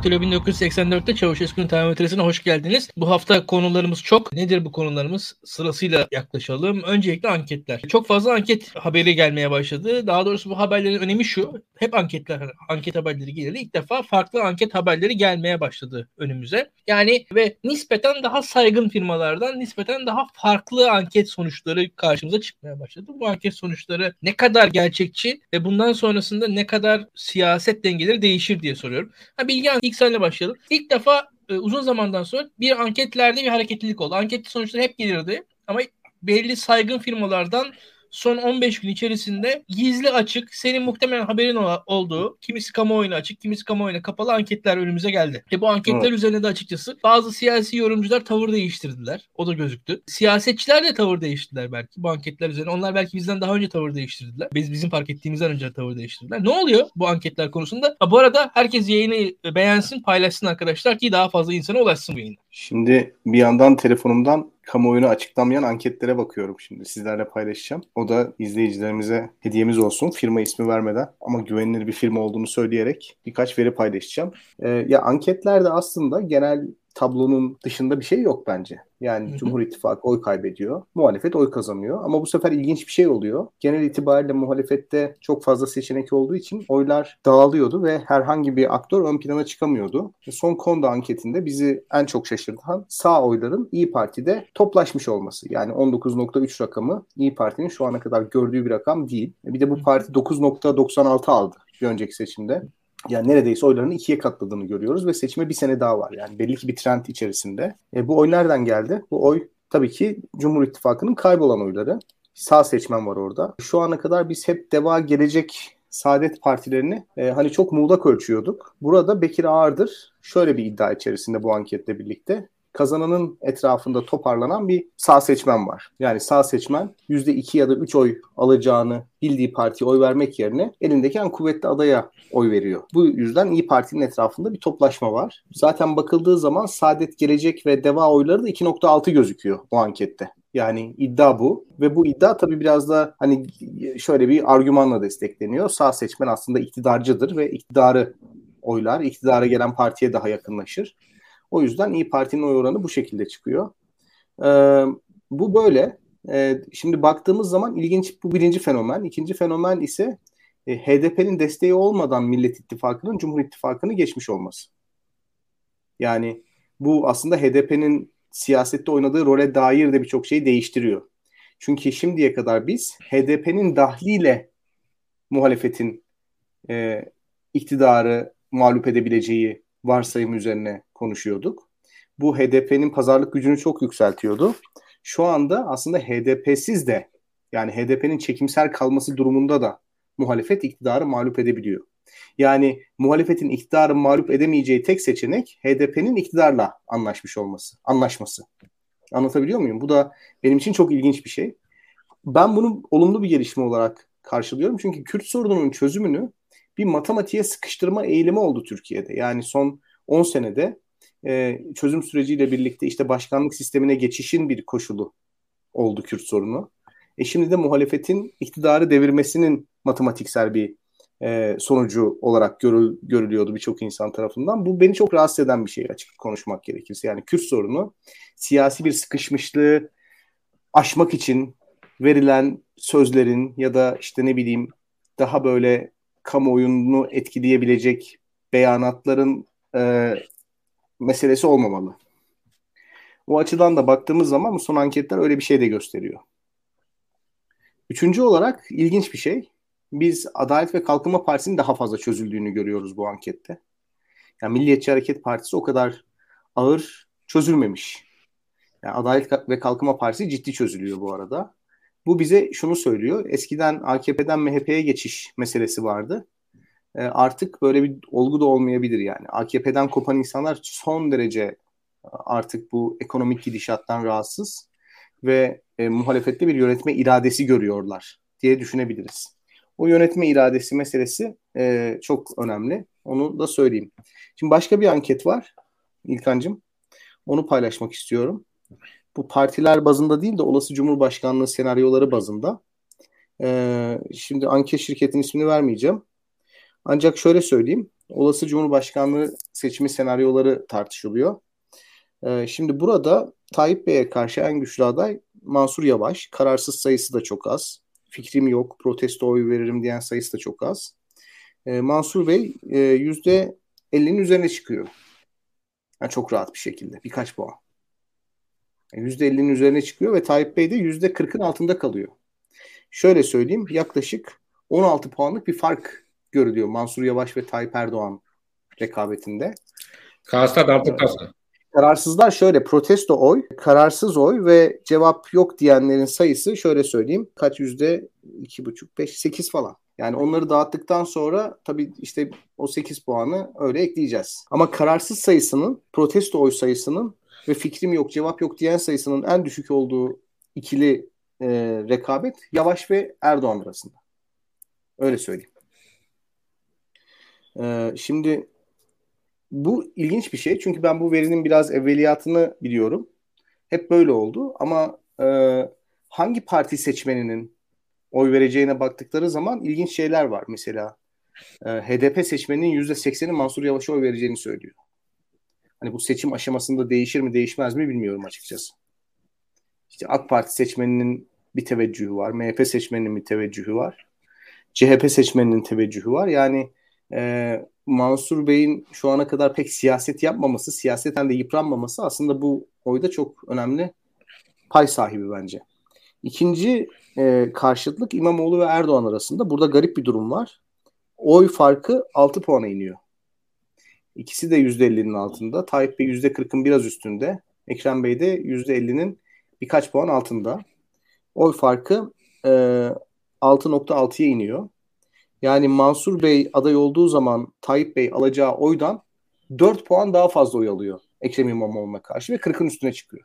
Daktilo 1984'te Çavuşesku'nun termometresine hoş geldiniz. Bu hafta konularımız çok. Nedir bu konularımız? Sırasıyla yaklaşalım. Öncelikle anketler. Çok fazla anket haberi gelmeye başladı. Daha doğrusu bu haberlerin önemi şu. Hep anketler, anket haberleri geldi. İlk defa farklı anket haberleri gelmeye başladı önümüze. Yani ve nispeten daha saygın firmalardan nispeten daha farklı anket sonuçları karşımıza çıkmaya başladı. Bu anket sonuçları ne kadar gerçekçi ve bundan sonrasında ne kadar siyaset dengeleri değişir diye soruyorum. Ha, Bilgi ilk seninle başlayalım. İlk defa e, uzun zamandan sonra bir anketlerde bir hareketlilik oldu. Anket sonuçları hep gelirdi ama belli saygın firmalardan son 15 gün içerisinde gizli açık, senin muhtemelen haberin olduğu, kimisi kamuoyuna açık, kimisi kamuoyuna kapalı anketler önümüze geldi. Ve bu anketler evet. üzerine de açıkçası bazı siyasi yorumcular tavır değiştirdiler. O da gözüktü. Siyasetçiler de tavır değiştirdiler belki bu anketler üzerine. Onlar belki bizden daha önce tavır değiştirdiler. Biz bizim fark ettiğimizden önce tavır değiştirdiler. Ne oluyor bu anketler konusunda? Ha, bu arada herkes yayını beğensin, paylaşsın arkadaşlar ki daha fazla insana ulaşsın bu yayın. Şimdi bir yandan telefonumdan kamuoyunu açıklamayan anketlere bakıyorum şimdi. Sizlerle paylaşacağım. O da izleyicilerimize hediyemiz olsun. Firma ismi vermeden ama güvenilir bir firma olduğunu söyleyerek birkaç veri paylaşacağım. Ee, ya anketlerde aslında genel tablonun dışında bir şey yok bence. Yani Cumhur İttifakı oy kaybediyor. Muhalefet oy kazanıyor. Ama bu sefer ilginç bir şey oluyor. Genel itibariyle muhalefette çok fazla seçenek olduğu için oylar dağılıyordu ve herhangi bir aktör ön plana çıkamıyordu. Son Konda anketinde bizi en çok şaşırtan sağ oyların İyi Parti'de toplaşmış olması. Yani 19.3 rakamı İyi Parti'nin şu ana kadar gördüğü bir rakam değil. Bir de bu parti 9.96 aldı bir önceki seçimde yani neredeyse oylarını ikiye katladığını görüyoruz ve seçime bir sene daha var. Yani belli ki bir trend içerisinde. E, bu oy nereden geldi? Bu oy tabii ki Cumhur İttifakı'nın kaybolan oyları. Sağ seçmen var orada. Şu ana kadar biz hep Deva Gelecek Saadet Partilerini e, hani çok muğlak ölçüyorduk. Burada Bekir Ağırdır şöyle bir iddia içerisinde bu anketle birlikte kazananın etrafında toparlanan bir sağ seçmen var. Yani sağ seçmen %2 ya da 3 oy alacağını bildiği partiye oy vermek yerine elindeki en kuvvetli adaya oy veriyor. Bu yüzden İyi Parti'nin etrafında bir toplaşma var. Zaten bakıldığı zaman Saadet Gelecek ve Deva oyları da 2.6 gözüküyor bu ankette. Yani iddia bu ve bu iddia tabii biraz da hani şöyle bir argümanla destekleniyor. Sağ seçmen aslında iktidarcıdır ve iktidarı oylar, iktidara gelen partiye daha yakınlaşır. O yüzden İyi Parti'nin oy oranı bu şekilde çıkıyor. Ee, bu böyle. Ee, şimdi baktığımız zaman ilginç bu birinci fenomen. İkinci fenomen ise e, HDP'nin desteği olmadan Millet İttifakı'nın Cumhur İttifakı'nı geçmiş olması. Yani bu aslında HDP'nin siyasette oynadığı role dair de birçok şeyi değiştiriyor. Çünkü şimdiye kadar biz HDP'nin dahliyle muhalefetin e, iktidarı mağlup edebileceği varsayım üzerine konuşuyorduk. Bu HDP'nin pazarlık gücünü çok yükseltiyordu. Şu anda aslında HDP'siz de yani HDP'nin çekimsel kalması durumunda da muhalefet iktidarı mağlup edebiliyor. Yani muhalefetin iktidarı mağlup edemeyeceği tek seçenek HDP'nin iktidarla anlaşmış olması, anlaşması. Anlatabiliyor muyum? Bu da benim için çok ilginç bir şey. Ben bunu olumlu bir gelişme olarak karşılıyorum. Çünkü Kürt sorununun çözümünü bir matematiğe sıkıştırma eğilimi oldu Türkiye'de. Yani son 10 senede e, çözüm süreciyle birlikte işte başkanlık sistemine geçişin bir koşulu oldu Kürt sorunu. E şimdi de muhalefetin iktidarı devirmesinin matematiksel bir e, sonucu olarak görül, görülüyordu birçok insan tarafından. Bu beni çok rahatsız eden bir şey açık konuşmak gerekirse. Yani Kürt sorunu siyasi bir sıkışmışlığı aşmak için verilen sözlerin ya da işte ne bileyim daha böyle kamuoyunu etkileyebilecek beyanatların e, meselesi olmamalı. O açıdan da baktığımız zaman son anketler öyle bir şey de gösteriyor. Üçüncü olarak ilginç bir şey. Biz Adalet ve Kalkınma Partisi'nin daha fazla çözüldüğünü görüyoruz bu ankette. Yani Milliyetçi Hareket Partisi o kadar ağır çözülmemiş. Yani Adalet ve Kalkınma Partisi ciddi çözülüyor bu arada. Bu bize şunu söylüyor. Eskiden AKP'den MHP'ye geçiş meselesi vardı. E, artık böyle bir olgu da olmayabilir yani. AKP'den kopan insanlar son derece e, artık bu ekonomik gidişattan rahatsız ve e, muhalefette bir yönetme iradesi görüyorlar diye düşünebiliriz. O yönetme iradesi meselesi e, çok önemli. Onu da söyleyeyim. Şimdi başka bir anket var İlkan'cığım. Onu paylaşmak istiyorum. Bu partiler bazında değil de olası Cumhurbaşkanlığı senaryoları bazında. Ee, şimdi anket şirketin ismini vermeyeceğim. Ancak şöyle söyleyeyim. olası Cumhurbaşkanlığı seçimi senaryoları tartışılıyor. Ee, şimdi burada Tayyip Bey'e karşı en güçlü aday Mansur Yavaş. Kararsız sayısı da çok az. Fikrim yok, protesto oy veririm diyen sayısı da çok az. Ee, Mansur Bey e, yüzde 50'nin üzerine çıkıyor. Yani çok rahat bir şekilde. Birkaç puan. %50'nin üzerine çıkıyor ve Tayyip Bey de %40'ın altında kalıyor. Şöyle söyleyeyim yaklaşık 16 puanlık bir fark görülüyor Mansur Yavaş ve Tayyip Erdoğan rekabetinde. Kasta dartıkası. Kararsızlar şöyle protesto oy, kararsız oy ve cevap yok diyenlerin sayısı şöyle söyleyeyim kaç yüzde iki buçuk beş sekiz falan. Yani onları dağıttıktan sonra tabii işte o 8 puanı öyle ekleyeceğiz. Ama kararsız sayısının, protesto oy sayısının ve fikrim yok, cevap yok diyen sayısının en düşük olduğu ikili e, rekabet Yavaş ve Erdoğan arasında. Öyle söyleyeyim. E, şimdi bu ilginç bir şey. Çünkü ben bu verinin biraz evveliyatını biliyorum. Hep böyle oldu. Ama e, hangi parti seçmeninin oy vereceğine baktıkları zaman ilginç şeyler var. Mesela e, HDP seçmeninin %80'i Mansur Yavaş'a oy vereceğini söylüyor. Hani bu seçim aşamasında değişir mi değişmez mi bilmiyorum açıkçası. İşte AK Parti seçmeninin bir teveccühü var. MHP seçmeninin bir teveccühü var. CHP seçmeninin teveccühü var. Yani e, Mansur Bey'in şu ana kadar pek siyaset yapmaması, siyaseten de yıpranmaması aslında bu oyda çok önemli pay sahibi bence. İkinci e, karşıtlık İmamoğlu ve Erdoğan arasında. Burada garip bir durum var. Oy farkı 6 puana iniyor. İkisi de %50'nin altında. Tayyip Bey %40'ın biraz üstünde. Ekrem Bey de %50'nin birkaç puan altında. Oy farkı e, 6.6'ya iniyor. Yani Mansur Bey aday olduğu zaman Tayyip Bey alacağı oydan 4 puan daha fazla oy alıyor Ekrem İmamoğlu'na karşı ve 40'ın üstüne çıkıyor.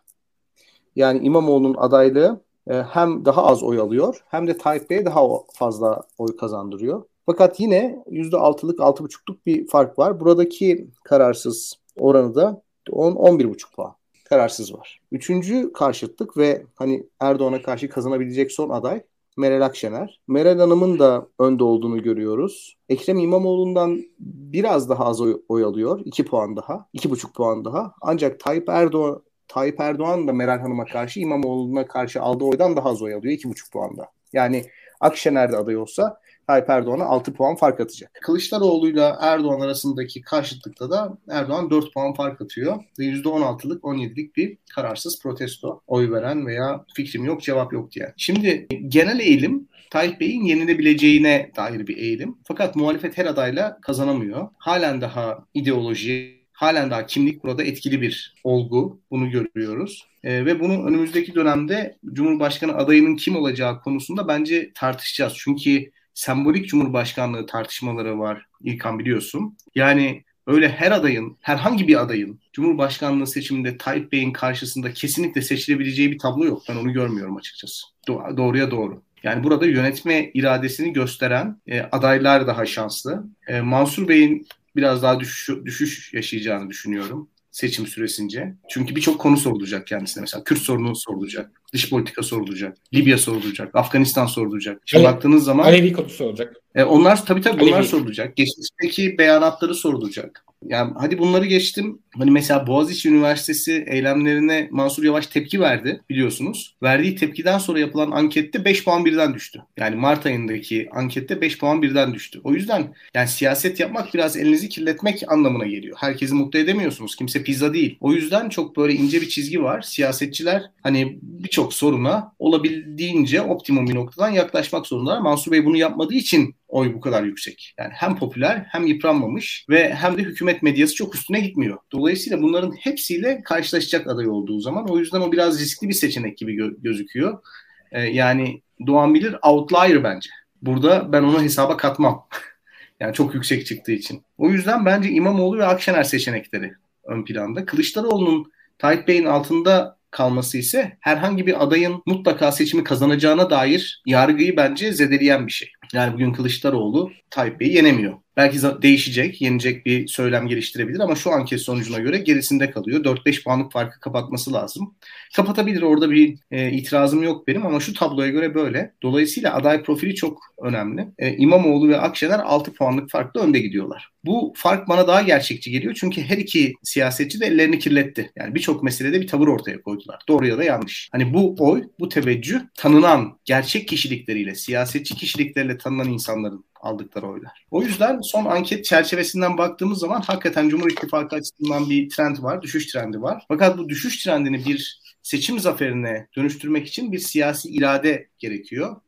Yani İmamoğlu'nun adaylığı e, hem daha az oy alıyor hem de Tayyip Bey'e daha fazla oy kazandırıyor. Fakat yine %6'lık 6,5'luk bir fark var. Buradaki kararsız oranı da 10 11,5 puan. Kararsız var. Üçüncü karşıtlık ve hani Erdoğan'a karşı kazanabilecek son aday Meral Akşener. Meral Hanım'ın da önde olduğunu görüyoruz. Ekrem İmamoğlu'ndan biraz daha az oy, oy alıyor. 2 puan daha. 2,5 puan daha. Ancak Tayyip Erdoğan Tayyip Erdoğan da Meral Hanım'a karşı İmamoğlu'na karşı aldığı oydan daha az oy alıyor. 2,5 puanda. Yani Akşener de aday olsa Tayyip Erdoğan'a 6 puan fark atacak. Kılıçdaroğlu'yla Erdoğan arasındaki karşıtlıkta da Erdoğan 4 puan fark atıyor. Ve %16'lık 17'lik bir kararsız protesto oy veren veya fikrim yok cevap yok diye. Şimdi genel eğilim Tayyip Bey'in yenilebileceğine dair bir eğilim. Fakat muhalefet her adayla kazanamıyor. Halen daha ideoloji, halen daha kimlik burada etkili bir olgu. Bunu görüyoruz. E, ve bunu önümüzdeki dönemde Cumhurbaşkanı adayının kim olacağı konusunda bence tartışacağız. Çünkü sembolik cumhurbaşkanlığı tartışmaları var İlkan biliyorsun. Yani öyle her adayın, herhangi bir adayın Cumhurbaşkanlığı seçiminde Tayyip Bey'in karşısında kesinlikle seçilebileceği bir tablo yok. Ben onu görmüyorum açıkçası. Do- doğruya doğru. Yani burada yönetme iradesini gösteren e, adaylar daha şanslı. E, Mansur Bey'in biraz daha düşüş, düşüş yaşayacağını düşünüyorum seçim süresince. Çünkü birçok konu sorulacak kendisine. Mesela Kürt sorunu sorulacak, dış politika sorulacak, Libya sorulacak, Afganistan sorulacak. Şimdi Ale, baktığınız zaman... Alevi konusu olacak. E, onlar tabii tabii bunlar Alevi. sorulacak. Geçmişteki beyanatları sorulacak. Yani hadi bunları geçtim. Hani mesela Boğaziçi Üniversitesi eylemlerine Mansur Yavaş tepki verdi biliyorsunuz. Verdiği tepkiden sonra yapılan ankette 5 puan birden düştü. Yani Mart ayındaki ankette 5 puan birden düştü. O yüzden yani siyaset yapmak biraz elinizi kirletmek anlamına geliyor. Herkesi mutlu edemiyorsunuz. Kimse pizza değil. O yüzden çok böyle ince bir çizgi var. Siyasetçiler hani birçok soruna olabildiğince optimum bir noktadan yaklaşmak zorundalar. Mansur Bey bunu yapmadığı için oy bu kadar yüksek. Yani hem popüler hem yıpranmamış ve hem de hükümet medyası çok üstüne gitmiyor. Dolayısıyla bunların hepsiyle karşılaşacak aday olduğu zaman o yüzden o biraz riskli bir seçenek gibi gö- gözüküyor. Ee, yani Doğan Bilir outlier bence. Burada ben onu hesaba katmam. yani çok yüksek çıktığı için. O yüzden bence İmamoğlu ve Akşener seçenekleri ön planda. Kılıçdaroğlu'nun Tayyip Bey'in altında kalması ise herhangi bir adayın mutlaka seçimi kazanacağına dair yargıyı bence zedeleyen bir şey. Yani bugün Kılıçdaroğlu Tayyip Bey'i yenemiyor. Belki değişecek, yenecek bir söylem geliştirebilir ama şu anket sonucuna göre gerisinde kalıyor. 4-5 puanlık farkı kapatması lazım. Kapatabilir orada bir e, itirazım yok benim ama şu tabloya göre böyle. Dolayısıyla aday profili çok önemli. E, İmamoğlu ve Akşener 6 puanlık farklı önde gidiyorlar. Bu fark bana daha gerçekçi geliyor çünkü her iki siyasetçi de ellerini kirletti. Yani birçok meselede bir tavır ortaya koydular. Doğru ya da yanlış. Hani bu oy, bu teveccüh tanınan gerçek kişilikleriyle, siyasetçi kişilikleriyle tanınan insanların aldıkları oylar. O yüzden son anket çerçevesinden baktığımız zaman hakikaten Cumhur İttifakı açısından bir trend var, düşüş trendi var. Fakat bu düşüş trendini bir seçim zaferine dönüştürmek için bir siyasi irade gerekiyor.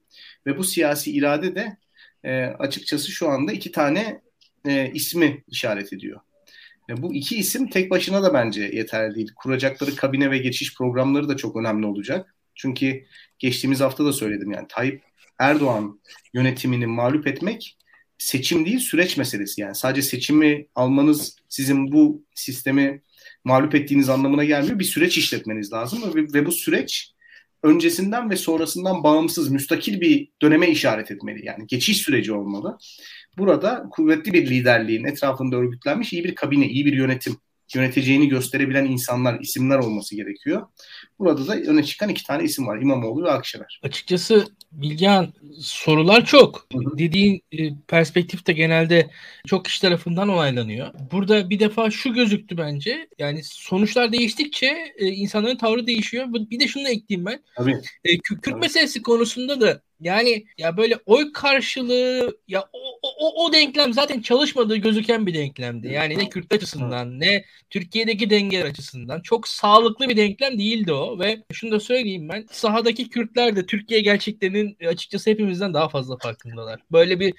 Ve bu siyasi irade de e, açıkçası şu anda iki tane e, ismi işaret ediyor. E, bu iki isim tek başına da bence yeterli değil. Kuracakları kabine ve geçiş programları da çok önemli olacak. Çünkü geçtiğimiz hafta da söyledim yani Tayyip Erdoğan yönetimini mağlup etmek seçim değil süreç meselesi. Yani sadece seçimi almanız sizin bu sistemi mağlup ettiğiniz anlamına gelmiyor. Bir süreç işletmeniz lazım ve, ve bu süreç öncesinden ve sonrasından bağımsız, müstakil bir döneme işaret etmeli. Yani geçiş süreci olmalı. Burada kuvvetli bir liderliğin etrafında örgütlenmiş iyi bir kabine, iyi bir yönetim yöneteceğini gösterebilen insanlar, isimler olması gerekiyor. Burada da öne çıkan iki tane isim var. İmamoğlu ve Akşener. Açıkçası Bilgehan sorular çok. Hı hı. Dediğin e, perspektif de genelde çok kişi tarafından onaylanıyor. Burada bir defa şu gözüktü bence. Yani sonuçlar değiştikçe e, insanların tavrı değişiyor. Bir de şunu ekleyeyim ben. Tabii. E, Kürt Tabii. meselesi konusunda da yani ya böyle oy karşılığı ya o, o, o denklem zaten çalışmadığı gözüken bir denklemdi. Yani ne Kürt açısından ne Türkiye'deki dengeler açısından çok sağlıklı bir denklem değildi o ve şunu da söyleyeyim ben sahadaki Kürtler de Türkiye gerçeklerinin açıkçası hepimizden daha fazla farkındalar. Böyle bir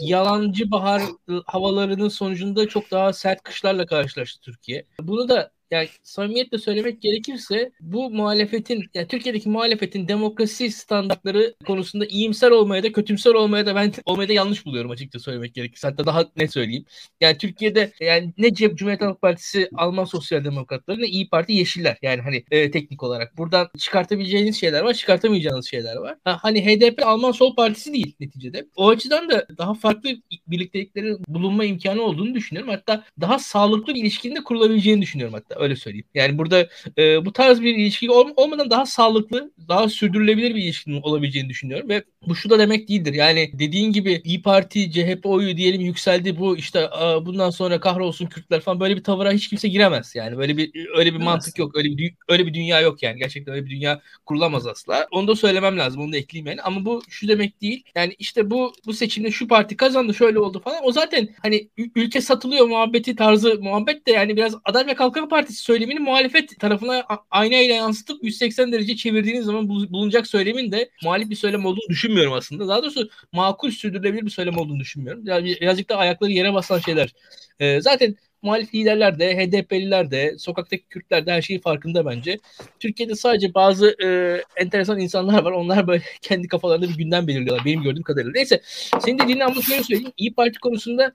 yalancı bahar havalarının sonucunda çok daha sert kışlarla karşılaştı Türkiye. Bunu da yani samimiyetle söylemek gerekirse bu muhalefetin yani Türkiye'deki muhalefetin demokrasi standartları konusunda iyimser olmaya da kötümser olmaya da ben olmaya da yanlış buluyorum açıkça söylemek gerekirse. Hatta daha ne söyleyeyim. Yani Türkiye'de yani ne Cep Cumhuriyet Halk Partisi Alman Sosyal Demokratları ne İyi Parti Yeşiller yani hani e, teknik olarak. Buradan çıkartabileceğiniz şeyler var, çıkartamayacağınız şeyler var. Ha, hani HDP Alman Sol Partisi değil neticede. O açıdan da daha farklı birlikteliklerin bulunma imkanı olduğunu düşünüyorum. Hatta daha sağlıklı bir ilişkinin de kurulabileceğini düşünüyorum hatta. Öyle söyleyeyim. Yani burada e, bu tarz bir ilişki ol, olmadan daha sağlıklı, daha sürdürülebilir bir ilişkinin olabileceğini düşünüyorum ve bu şu da demek değildir. Yani dediğin gibi İyi Parti, CHP oyu diyelim yükseldi bu işte a, bundan sonra kahrolsun Kürtler falan böyle bir tavıra hiç kimse giremez. Yani böyle bir öyle bir evet. mantık yok. Öyle bir öyle bir dünya yok yani. Gerçekten öyle bir dünya kurulamaz asla. Onu da söylemem lazım. Onu da ekleyeyim yani. Ama bu şu demek değil. Yani işte bu bu seçimde şu parti kazandı şöyle oldu falan. O zaten hani ülke satılıyor muhabbeti tarzı muhabbet de yani biraz Adalet ve Kalkınma Partisi Partisi söylemini muhalefet tarafına aynayla yansıtıp 180 derece çevirdiğiniz zaman bulunacak söylemin de muhalif bir söylem olduğunu düşünmüyorum aslında. Daha doğrusu makul sürdürülebilir bir söylem olduğunu düşünmüyorum. Yani birazcık da ayakları yere basan şeyler. Ee, zaten muhalif liderler de, HDP'liler de, sokaktaki Kürtler de her şeyin farkında bence. Türkiye'de sadece bazı e, enteresan insanlar var. Onlar böyle kendi kafalarında bir gündem belirliyorlar. Benim gördüğüm kadarıyla. Neyse. Senin dediğini şöyle söyleyeyim. İyi Parti konusunda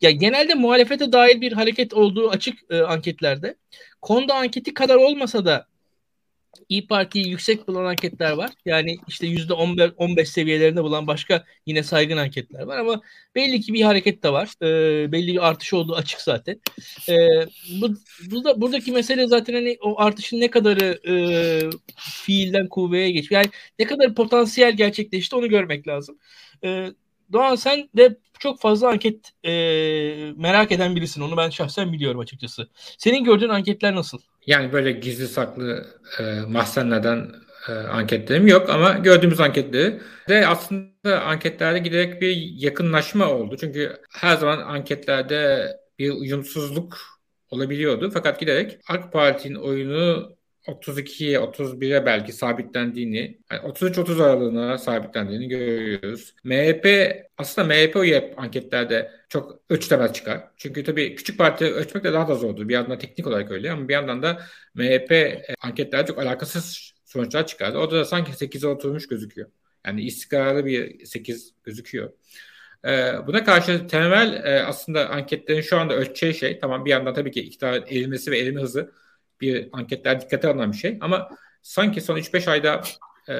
ya genelde muhalefete dair bir hareket olduğu açık e, anketlerde. Konuda anketi kadar olmasa da İyi Parti'yi yüksek bulan anketler var. Yani işte yüzde 15 seviyelerinde bulan başka yine saygın anketler var ama belli ki bir hareket de var. E, belli bir artış olduğu açık zaten. E, bu, burada, buradaki mesele zaten hani o artışın ne kadarı e, fiilden kuvveye geçiyor. Yani ne kadar potansiyel gerçekleşti onu görmek lazım. E, Doğan sen de çok fazla anket e, merak eden birisin. Onu ben şahsen biliyorum açıkçası. Senin gördüğün anketler nasıl? Yani böyle gizli saklı e, mahzenlerden e, anketlerim yok ama gördüğümüz anketleri de aslında anketlerde giderek bir yakınlaşma oldu. Çünkü her zaman anketlerde bir uyumsuzluk olabiliyordu. Fakat giderek AK Parti'nin oyunu 32'ye 31'e belki sabitlendiğini, yani 33-30 aralığına sabitlendiğini görüyoruz. MHP aslında MHP hep anketlerde çok ölçtemez çıkar. Çünkü tabii küçük parti ölçmek de daha da zordur. Bir yandan teknik olarak öyle ama bir yandan da MHP e, anketlerde çok alakasız sonuçlar çıkardı. Orada da sanki 8'e oturmuş gözüküyor. Yani istikrarlı bir 8 gözüküyor. Ee, buna karşı temel e, aslında anketlerin şu anda ölçeceği şey tamam bir yandan tabii ki iktidar erilmesi ve erime hızı bir anketler dikkate alınan bir şey. Ama sanki son 3-5 ayda e,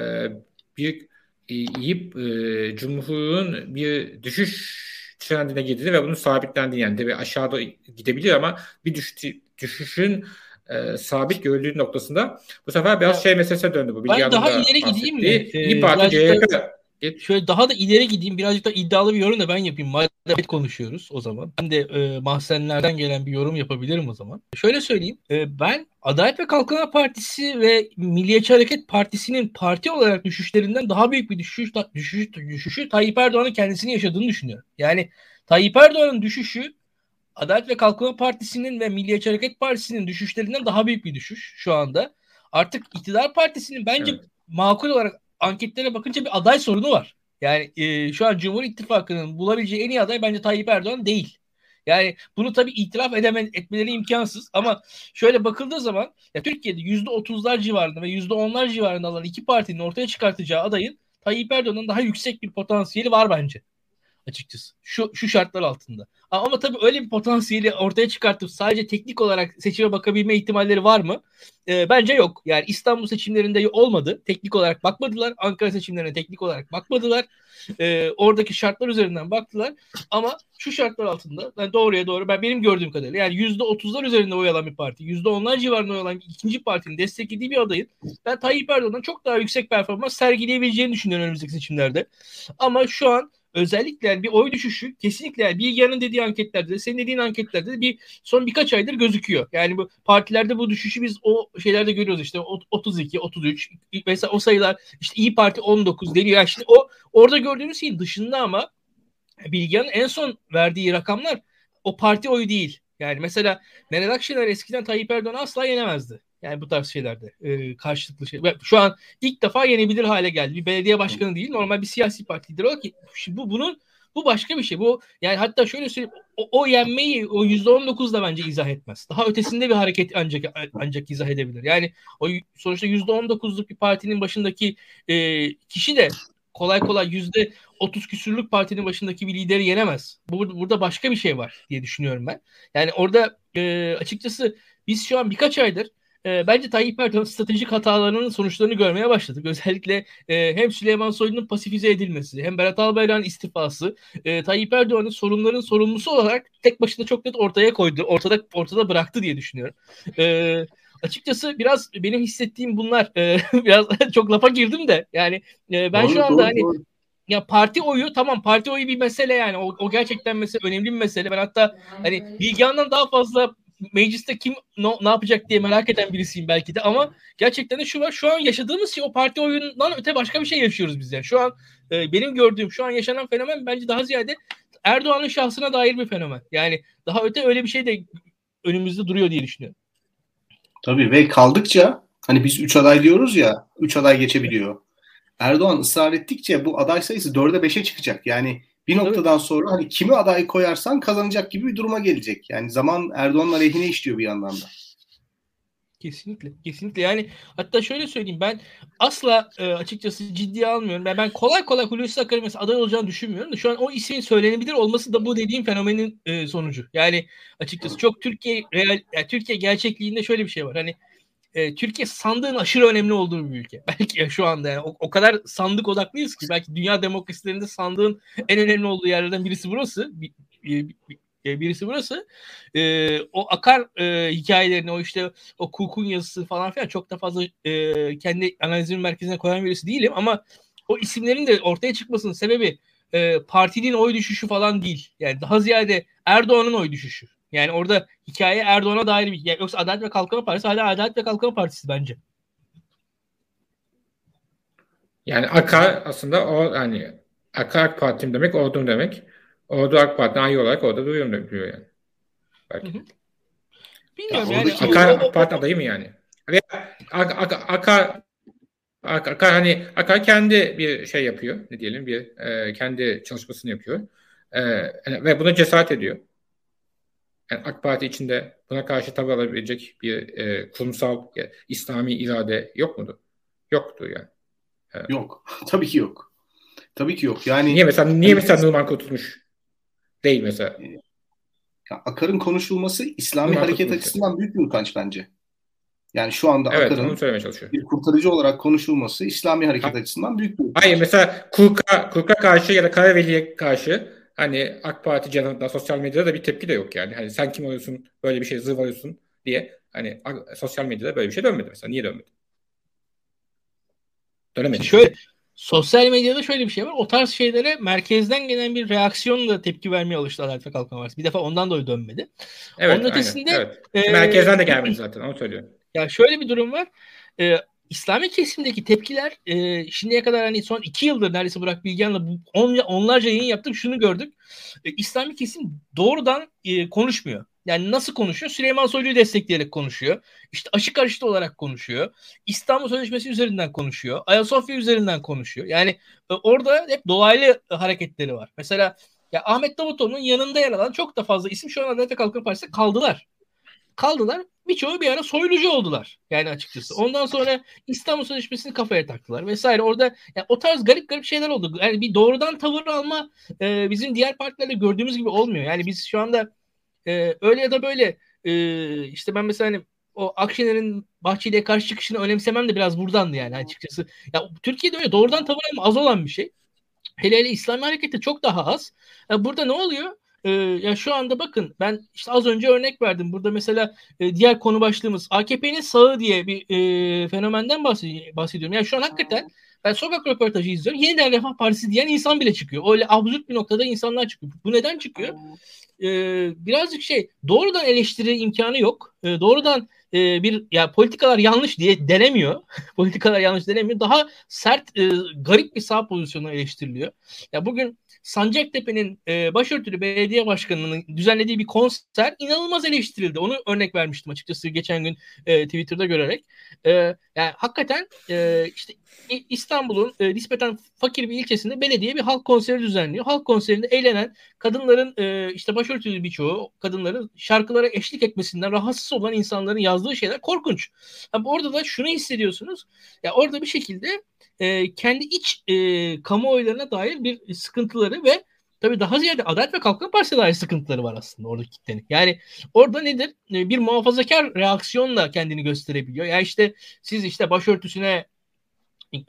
bir yiyip e, Cumhur'un bir düşüş trendine girdi ve bunun sabitlendiği yani tabii aşağıda gidebilir ama bir düş, düşüşün e, sabit görüldüğü noktasında bu sefer biraz şey meselesine döndü bu. Ben daha ileri gideyim mi? Ee, Parti CHP Şöyle daha da ileri gideyim birazcık da iddialı bir yorum da ben yapayım. Madem konuşuyoruz o zaman. Ben de e, mahzenlerden gelen bir yorum yapabilirim o zaman. Şöyle söyleyeyim. E, ben Adalet ve Kalkınma Partisi ve Milliyetçi Hareket Partisi'nin parti olarak düşüşlerinden daha büyük bir düşüş, düşüş düşüşü Tayyip Erdoğan'ın kendisini yaşadığını düşünüyorum. Yani Tayyip Erdoğan'ın düşüşü Adalet ve Kalkınma Partisi'nin ve Milliyetçi Hareket Partisi'nin düşüşlerinden daha büyük bir düşüş şu anda. Artık iktidar partisinin bence evet. makul olarak anketlere bakınca bir aday sorunu var. Yani e, şu an Cumhur İttifakı'nın bulabileceği en iyi aday bence Tayyip Erdoğan değil. Yani bunu tabii itiraf edeme, etmeleri imkansız ama şöyle bakıldığı zaman ya Türkiye'de %30'lar civarında ve %10'lar civarında olan iki partinin ortaya çıkartacağı adayın Tayyip Erdoğan'ın daha yüksek bir potansiyeli var bence açıkçası. Şu, şu şartlar altında. Ama tabii öyle bir potansiyeli ortaya çıkartıp sadece teknik olarak seçime bakabilme ihtimalleri var mı? E, bence yok. Yani İstanbul seçimlerinde olmadı. Teknik olarak bakmadılar. Ankara seçimlerine teknik olarak bakmadılar. E, oradaki şartlar üzerinden baktılar. Ama şu şartlar altında yani doğruya doğru ben benim gördüğüm kadarıyla yani yüzde otuzlar üzerinde oy alan bir parti, yüzde onlar civarında oy alan ikinci partinin desteklediği bir adayın ben Tayyip Erdoğan'dan çok daha yüksek performans sergileyebileceğini düşünüyorum önümüzdeki seçimlerde. Ama şu an özellikle bir oy düşüşü kesinlikle Bilgehan'ın dediği anketlerde, senin dediğin anketlerde bir son birkaç aydır gözüküyor. Yani bu partilerde bu düşüşü biz o şeylerde görüyoruz işte 32, 33 mesela o sayılar işte İyi Parti 19 deniyor. Yani şimdi o orada gördüğümüz şeyin dışında ama Bilgehan'ın en son verdiği rakamlar o parti oyu değil. Yani mesela Meral Akşener eskiden Tayyip Erdoğan'ı asla yenemezdi. Yani bu tarz şeylerde e, karşılıklı şey. Şu an ilk defa yenebilir hale geldi. Bir belediye başkanı değil, normal bir siyasi parti lideri olarak bu bunun bu başka bir şey. Bu yani hatta şöyle söyleyeyim o, o yenmeyi o %19 da bence izah etmez. Daha ötesinde bir hareket ancak ancak izah edebilir. Yani o sonuçta %19'luk bir partinin başındaki e, kişi de kolay kolay yüzde 30 küsürlük partinin başındaki bir lideri yenemez. Bu, burada başka bir şey var diye düşünüyorum ben. Yani orada e, açıkçası biz şu an birkaç aydır e, bence Tayyip Erdoğan stratejik hatalarının sonuçlarını görmeye başladık. Özellikle e, hem Süleyman Soylu'nun pasifize edilmesi hem Berat Albayrak'ın istifası e, Tayyip Erdoğan'ın sorunların sorumlusu olarak tek başına çok net ortaya koydu. Ortada ortada bıraktı diye düşünüyorum. E, açıkçası biraz benim hissettiğim bunlar e, biraz çok lafa girdim de yani e, ben doğru, şu anda doğru, hani doğru. ya parti oyu tamam parti oyu bir mesele yani o, o gerçekten mesela önemli bir mesele. Ben hatta hani Bilgehan'dan daha fazla mecliste kim no, ne yapacak diye merak eden birisiyim belki de ama gerçekten de şu var şu an yaşadığımız şey o parti oyunundan öte başka bir şey yaşıyoruz biz yani. Şu an e, benim gördüğüm şu an yaşanan fenomen bence daha ziyade Erdoğan'ın şahsına dair bir fenomen. Yani daha öte öyle bir şey de önümüzde duruyor diye düşünüyorum. Tabii ve kaldıkça hani biz 3 aday diyoruz ya 3 aday geçebiliyor. Erdoğan ısrar ettikçe bu aday sayısı 4'e 5'e çıkacak. Yani bir noktadan sonra hani kimi aday koyarsan kazanacak gibi bir duruma gelecek. Yani zaman Erdoğan'ın aleyhine işliyor bir yandan da. Kesinlikle. Kesinlikle. Yani hatta şöyle söyleyeyim ben asla e, açıkçası ciddiye almıyorum. Ben, ben kolay kolay Hulusi Akar'ın mesela aday olacağını düşünmüyorum da şu an o ismin söylenebilir olması da bu dediğim fenomenin e, sonucu. Yani açıkçası çok Türkiye real yani Türkiye gerçekliğinde şöyle bir şey var. Hani e, Türkiye sandığın aşırı önemli olduğu bir ülke. Belki şu anda yani o, o kadar sandık odaklıyız ki belki dünya demokrasilerinde sandığın en önemli olduğu yerlerden birisi burası. Bir, bir, bir, birisi burası. E, o akar e, hikayelerini, o işte o Cook'un yazısı falan filan çok da fazla e, kendi analizimin merkezine koyan birisi değilim ama o isimlerin de ortaya çıkmasının sebebi e, partinin oy düşüşü falan değil. Yani daha ziyade Erdoğan'ın oy düşüşü. Yani orada hikaye Erdoğan'a dair bir hikaye. Yoksa Adalet ve Kalkınma Partisi hala Adalet ve Kalkınma Partisi bence. Yani Akar aslında o hani Akar AK Parti'm demek ordum demek. Ordu AK Parti'den ayrı olarak orada duruyorum diyor yani. Belki. Hı hı. Bilmiyorum ya, yani. Akar AK Parti adayı mı yani? Veya Akar, Akar Akar hani Akar kendi bir şey yapıyor. Ne diyelim bir e, kendi çalışmasını yapıyor. E, ve buna cesaret ediyor yani AK Parti içinde buna karşı tavır alabilecek bir e, kurumsal e, İslami irade yok mudur? Yoktu yani. Evet. Yok. Tabii ki yok. Tabii ki yok. Yani niye mesela niye hani, mesela Numan Kurtulmuş değil mesela? Ya, Akar'ın konuşulması İslami Numan hareket Kurtulmuş. açısından büyük bir utanç bence. Yani şu anda evet, Akar'ın bir kurtarıcı olarak konuşulması İslami hareket ha. açısından büyük bir Hayır mesela Kurk'a, Kurk'a karşı ya da Karaveli'ye karşı hani AK Parti canında sosyal medyada da bir tepki de yok yani. Hani sen kim oluyorsun böyle bir şey zırvalıyorsun diye hani sosyal medyada böyle bir şey dönmedi mesela. Niye dönmedi? Dönemedi. Şöyle sosyal medyada şöyle bir şey var. O tarz şeylere merkezden gelen bir reaksiyonla tepki vermeye alıştı Adalet ve Kalkınma Partisi. Bir defa ondan dolayı dönmedi. Evet, Onun ötesinde evet. E, merkezden de gelmedi zaten onu söylüyorum. Ya şöyle bir durum var. E, İslami kesimdeki tepkiler e, şimdiye kadar hani son iki yıldır neredeyse Burak Bilgen'le on, onlarca yayın yaptık şunu gördük. E, İslami kesim doğrudan e, konuşmuyor. Yani nasıl konuşuyor? Süleyman Soylu'yu destekleyerek konuşuyor. İşte aşık karıştı olarak konuşuyor. İstanbul Sözleşmesi üzerinden konuşuyor. Ayasofya üzerinden konuşuyor. Yani e, orada hep dolaylı hareketleri var. Mesela ya Ahmet Davutoğlu'nun yanında yer alan çok da fazla isim şu an Adalet ve Kalkınma Partisi'nde kaldılar. Kaldılar. Birçoğu bir ara soylucu oldular. Yani açıkçası. Ondan sonra İstanbul Sözleşmesi'ni kafaya taktılar vesaire. Orada yani o tarz garip garip şeyler oldu. Yani bir doğrudan tavır alma e, bizim diğer partilerde gördüğümüz gibi olmuyor. Yani biz şu anda e, öyle ya da böyle e, işte ben mesela hani o Akşener'in Bahçeli'ye karşı çıkışını önemsemem de biraz buradandı yani açıkçası. Ya Türkiye'de öyle doğrudan tavır alma az olan bir şey. Hele hele İslami harekette çok daha az. Ya burada ne oluyor? Ee, ya şu anda bakın ben işte az önce örnek verdim. Burada mesela e, diğer konu başlığımız AKP'nin sağı diye bir e, fenomenden bahsediyorum. Yani şu an hakikaten ben sokak röportajı izliyorum. Yeniden Refah Partisi diyen insan bile çıkıyor. Öyle absürt bir noktada insanlar çıkıyor. Bu neden çıkıyor? Ee, birazcık şey doğrudan eleştiri imkanı yok. Ee, doğrudan e, bir ya politikalar yanlış diye denemiyor. politikalar yanlış denemiyor. Daha sert, e, garip bir sağ pozisyonu eleştiriliyor. Ya bugün Sancaktepe'nin e, başörtülü belediye başkanının düzenlediği bir konser inanılmaz eleştirildi. Onu örnek vermiştim açıkçası geçen gün e, Twitter'da görerek. E, yani hakikaten e, işte İstanbul'un e, nispeten fakir bir ilçesinde belediye bir halk konseri düzenliyor. Halk konserinde eğlenen kadınların e, işte başörtülü birçoğu kadınların şarkılara eşlik etmesinden rahatsız olan insanların yazdığı şeyler korkunç. Yani orada da şunu hissediyorsunuz. Ya orada bir şekilde e, kendi iç e, kamuoylarına dair bir sıkıntıları ve tabii daha ziyade Adalet ve Kalkınma Partisi'ne dair sıkıntıları var aslında oradaki kitlenin. Yani orada nedir? E, bir muhafazakar reaksiyonla kendini gösterebiliyor. Yani işte siz işte başörtüsüne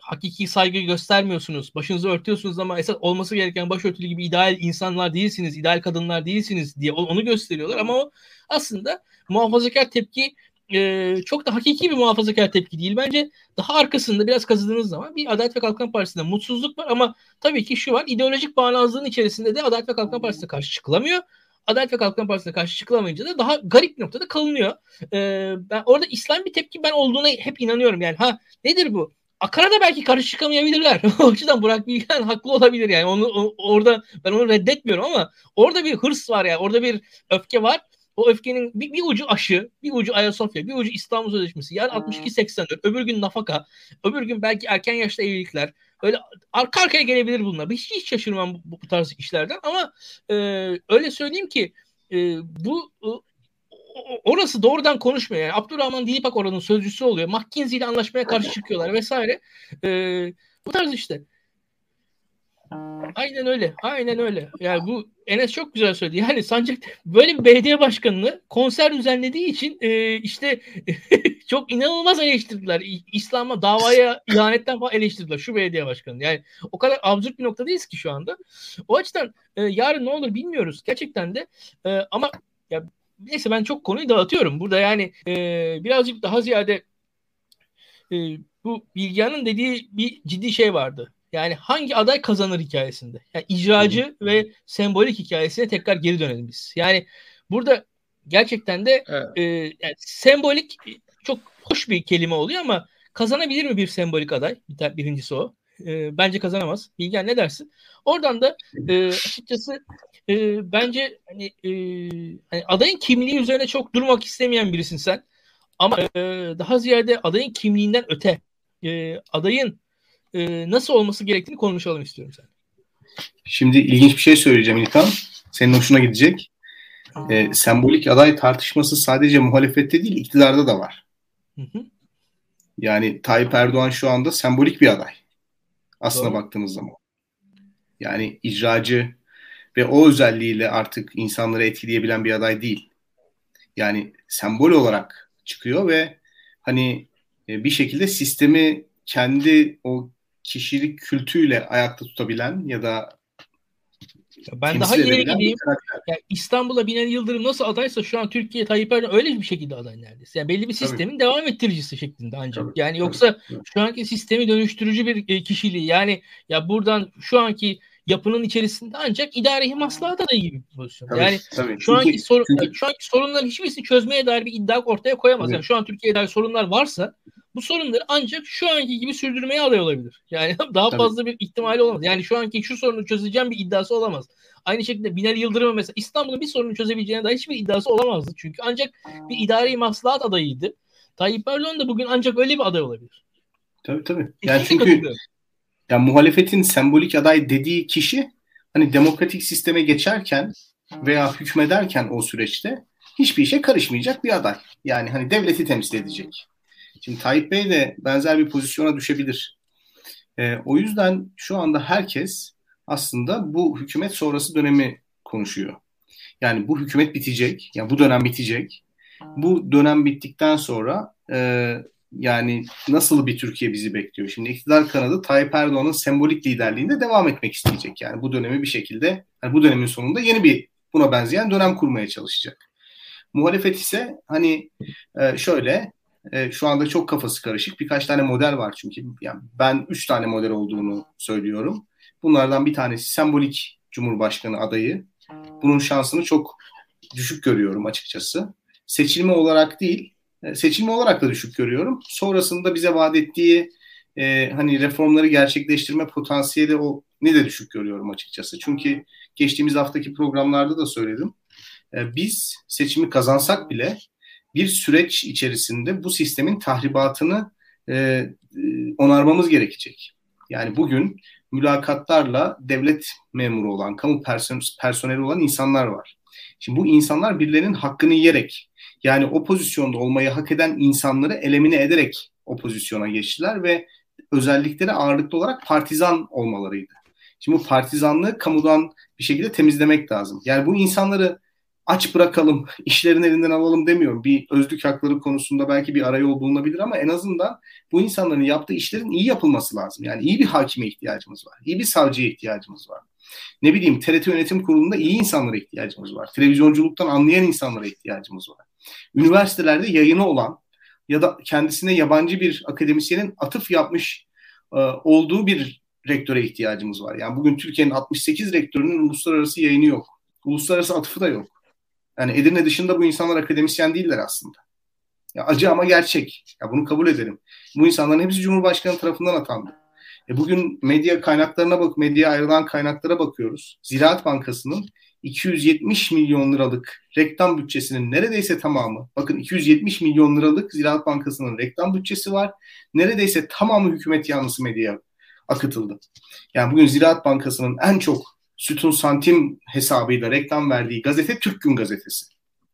hakiki saygı göstermiyorsunuz. Başınızı örtüyorsunuz ama esas olması gereken başörtülü gibi ideal insanlar değilsiniz, ideal kadınlar değilsiniz diye onu gösteriyorlar. Ama o aslında muhafazakar tepki e, çok da hakiki bir muhafazakar tepki değil. Bence daha arkasında biraz kazıdığınız zaman bir Adalet ve Kalkınma Partisi'nde mutsuzluk var ama tabii ki şu var ideolojik bağnazlığın içerisinde de Adalet ve Kalkınma Partisi'ne karşı çıkılamıyor. Adalet ve Kalkınma Partisi'ne karşı çıkılamayınca da daha garip bir noktada kalınıyor. Ee, ben orada İslam bir tepki ben olduğuna hep inanıyorum. Yani ha nedir bu? Akar'a da belki karşı çıkamayabilirler. o açıdan Burak Bilgen haklı olabilir yani. Onu o, orada ben onu reddetmiyorum ama orada bir hırs var yani. Orada bir öfke var. O öfkenin bir, bir ucu aşı, bir ucu Ayasofya, bir ucu İstanbul Sözleşmesi. Yarın 62-84, öbür gün nafaka, öbür gün belki erken yaşta evlilikler. Öyle arka arkaya gelebilir bunlar. Hiç, hiç şaşırmam bu, bu tarz işlerden ama e, öyle söyleyeyim ki e, bu orası doğrudan konuşmuyor. Yani Abdurrahman Dilipak oranın sözcüsü oluyor. McKinsey ile anlaşmaya karşı çıkıyorlar vesaire. E, bu tarz işte. Aynen öyle. Aynen öyle. Yani bu Enes çok güzel söyledi. Yani Sancak böyle bir belediye başkanını konser düzenlediği için e, işte çok inanılmaz eleştirdiler. İslam'a davaya ihanetten falan eleştirdiler şu belediye başkanı. Yani o kadar absürt bir noktadayız ki şu anda. O açıdan e, yarın ne olur bilmiyoruz. Gerçekten de e, ama ya neyse ben çok konuyu dağıtıyorum. Burada yani e, birazcık daha ziyade e, bu Bilgehan'ın dediği bir ciddi şey vardı. Yani hangi aday kazanır hikayesinde. Yani icracı hmm. ve sembolik hikayesine tekrar geri dönelim biz. Yani burada gerçekten de evet. e, yani sembolik çok hoş bir kelime oluyor ama kazanabilir mi bir sembolik aday? Bir, birincisi o. E, bence kazanamaz. Bilgen ne dersin? Oradan da e, açıkçası e, bence hani, e, hani adayın kimliği üzerine çok durmak istemeyen birisin sen. Ama e, daha ziyade adayın kimliğinden öte e, adayın e, nasıl olması gerektiğini konuşalım istiyorum sen. Şimdi ilginç bir şey söyleyeceğim İlkan. Senin hoşuna gidecek. E, sembolik aday tartışması sadece muhalefette değil iktidarda da var. Hı hı. Yani Tayyip Erdoğan şu anda sembolik bir aday. Aslına Doğru. baktığımız zaman. Yani icracı ve o özelliğiyle artık insanları etkileyebilen bir aday değil. Yani sembol olarak çıkıyor ve hani e, bir şekilde sistemi kendi o kişilik kültüyle ayakta tutabilen ya da ben daha ileri gideyim. Yani İstanbul'a Binali Yıldırım nasıl adaysa şu an Türkiye Tayyip Erdoğan öyle bir şekilde aday neredeyse. Yani belli bir sistemin Tabii. devam ettiricisi şeklinde ancak. Tabii. Yani yoksa Tabii. şu anki sistemi dönüştürücü bir e, kişiliği yani ya buradan şu anki yapının içerisinde ancak idari maslahat adayı gibi bir pozisyon. Tabii, yani tabii. şu anki sorun çünkü... şu anki sorunların hiçbirisini çözmeye dair bir iddia ortaya koyamaz. Yani şu an Türkiye'de dair sorunlar varsa bu sorunları ancak şu anki gibi sürdürmeye aday olabilir. Yani daha tabii. fazla bir ihtimali olamaz. Yani şu anki şu sorunu çözeceğim bir iddiası olamaz. Aynı şekilde Binali Yıldırım'ın mesela İstanbul'un bir sorunu çözebileceğine dair hiçbir iddiası olamazdı. Çünkü ancak bir idari maslahat adayıydı. Tayyip Erdoğan da bugün ancak öyle bir aday olabilir. Tabii tabii. Yani çünkü yani muhalefetin sembolik aday dediği kişi hani demokratik sisteme geçerken veya hükmederken o süreçte hiçbir işe karışmayacak bir aday. Yani hani devleti temsil edecek. Şimdi Tayyip Bey de benzer bir pozisyona düşebilir. E, o yüzden şu anda herkes aslında bu hükümet sonrası dönemi konuşuyor. Yani bu hükümet bitecek, yani bu dönem bitecek. Bu dönem bittikten sonra e, yani nasıl bir Türkiye bizi bekliyor? Şimdi iktidar kanadı Tayyip Erdoğan'ın sembolik liderliğinde devam etmek isteyecek. Yani bu dönemi bir şekilde, yani bu dönemin sonunda yeni bir buna benzeyen dönem kurmaya çalışacak. Muhalefet ise hani e, şöyle e, şu anda çok kafası karışık. Birkaç tane model var çünkü. Yani ben üç tane model olduğunu söylüyorum. Bunlardan bir tanesi sembolik Cumhurbaşkanı adayı. Bunun şansını çok düşük görüyorum açıkçası. Seçilme olarak değil, seçilme olarak da düşük görüyorum. Sonrasında bize vaat ettiği e, hani reformları gerçekleştirme potansiyeli o ne de düşük görüyorum açıkçası. Çünkü geçtiğimiz haftaki programlarda da söyledim. E, biz seçimi kazansak bile bir süreç içerisinde bu sistemin tahribatını e, e, onarmamız gerekecek. Yani bugün mülakatlarla devlet memuru olan, kamu person personeli olan insanlar var. Şimdi bu insanlar birilerinin hakkını yiyerek yani o pozisyonda olmayı hak eden insanları elemine ederek o pozisyona geçtiler ve özellikleri ağırlıklı olarak partizan olmalarıydı. Şimdi bu partizanlığı kamudan bir şekilde temizlemek lazım. Yani bu insanları aç bırakalım, işlerin elinden alalım demiyorum. Bir özlük hakları konusunda belki bir arayol bulunabilir ama en azından bu insanların yaptığı işlerin iyi yapılması lazım. Yani iyi bir hakime ihtiyacımız var. İyi bir savcıya ihtiyacımız var. Ne bileyim TRT Yönetim Kurulu'nda iyi insanlara ihtiyacımız var. Televizyonculuktan anlayan insanlara ihtiyacımız var. Üniversitelerde yayını olan ya da kendisine yabancı bir akademisyenin atıf yapmış e, olduğu bir rektöre ihtiyacımız var. Yani bugün Türkiye'nin 68 rektörünün uluslararası yayını yok. Uluslararası atıfı da yok. Yani Edirne dışında bu insanlar akademisyen değiller aslında. Ya acı ama gerçek. Ya bunu kabul edelim. Bu insanların hepsi Cumhurbaşkanı tarafından atandı. E bugün medya kaynaklarına bak, medya ayrılan kaynaklara bakıyoruz. Ziraat Bankası'nın 270 milyon liralık reklam bütçesinin neredeyse tamamı, bakın 270 milyon liralık Ziraat Bankası'nın reklam bütçesi var. Neredeyse tamamı hükümet yanlısı medyaya akıtıldı. Yani bugün Ziraat Bankası'nın en çok sütun santim hesabıyla reklam verdiği gazete Türk Gün Gazetesi.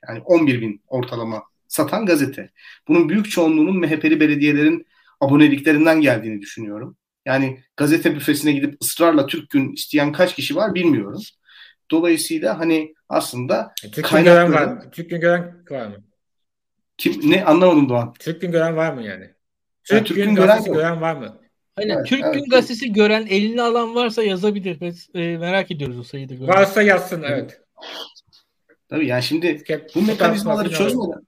Yani 11 bin ortalama satan gazete. Bunun büyük çoğunluğunun MHP'li belediyelerin aboneliklerinden geldiğini düşünüyorum. Yani gazete büfesine gidip ısrarla Türk Gün isteyen kaç kişi var bilmiyorum. Dolayısıyla hani aslında e, Türk Gün gören var mı? Türk Gün gören var mı? Kim ne anlamadım Doğan. Türk Gün gören var mı yani? Türk, yani Türk Gün, gün gören, gören var mı? Aynen. Evet, Türk evet. Gün Gazetesi gören eline alan varsa yazabilir. Biz e, merak ediyoruz o sayıda. Gören. Varsa yazsın evet. Tabii yani şimdi bu mekanizmaları çözmeden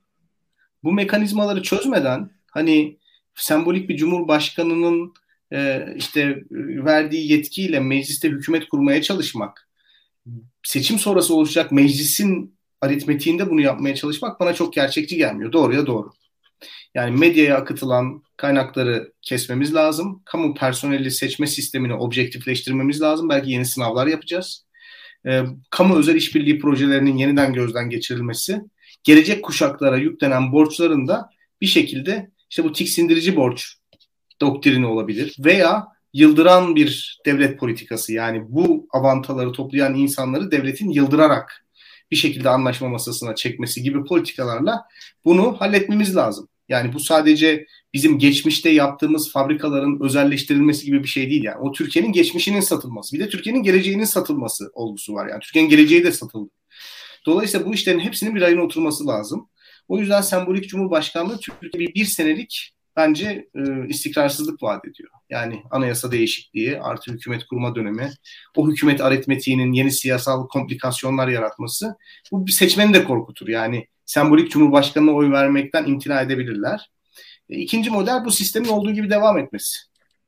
bu mekanizmaları çözmeden hani sembolik bir cumhurbaşkanının e, işte verdiği yetkiyle mecliste hükümet kurmaya çalışmak, seçim sonrası oluşacak meclisin aritmetiğinde bunu yapmaya çalışmak bana çok gerçekçi gelmiyor. Doğruya doğru. Yani medyaya akıtılan kaynakları kesmemiz lazım. Kamu personeli seçme sistemini objektifleştirmemiz lazım. Belki yeni sınavlar yapacağız. E, kamu özel işbirliği projelerinin yeniden gözden geçirilmesi, gelecek kuşaklara yüklenen borçların da bir şekilde işte bu tiksindirici borç doktrini olabilir veya yıldıran bir devlet politikası yani bu avantaları toplayan insanları devletin yıldırarak bir şekilde anlaşma masasına çekmesi gibi politikalarla bunu halletmemiz lazım. Yani bu sadece bizim geçmişte yaptığımız fabrikaların özelleştirilmesi gibi bir şey değil yani. O Türkiye'nin geçmişinin satılması. Bir de Türkiye'nin geleceğinin satılması olgusu var yani. Türkiye'nin geleceği de satıldı. Dolayısıyla bu işlerin hepsinin bir ayına oturması lazım. O yüzden sembolik Cumhurbaşkanlığı Türkiye'de bir, bir senelik bence e, istikrarsızlık vaat ediyor. Yani anayasa değişikliği artı hükümet kurma dönemi, o hükümet aritmetiğinin yeni siyasal komplikasyonlar yaratması bu bir seçmeni de korkutur. Yani sembolik cumhurbaşkanına oy vermekten imtina edebilirler. E, ikinci model bu sistemin olduğu gibi devam etmesi.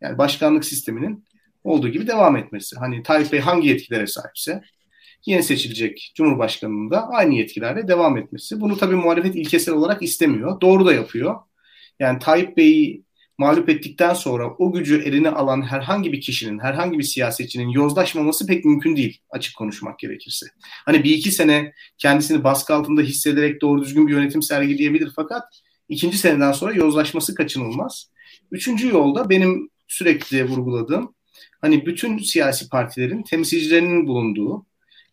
Yani başkanlık sisteminin olduğu gibi devam etmesi. Hani Tayyip Bey hangi yetkilere sahipse yeni seçilecek Cumhurbaşkanı'nın da aynı yetkilerle devam etmesi. Bunu tabii muhalefet ilkesel olarak istemiyor. Doğru da yapıyor. Yani Tayyip Bey'i mağlup ettikten sonra o gücü eline alan herhangi bir kişinin, herhangi bir siyasetçinin yozlaşmaması pek mümkün değil açık konuşmak gerekirse. Hani bir iki sene kendisini baskı altında hissederek doğru düzgün bir yönetim sergileyebilir fakat ikinci seneden sonra yozlaşması kaçınılmaz. Üçüncü yolda benim sürekli vurguladığım hani bütün siyasi partilerin temsilcilerinin bulunduğu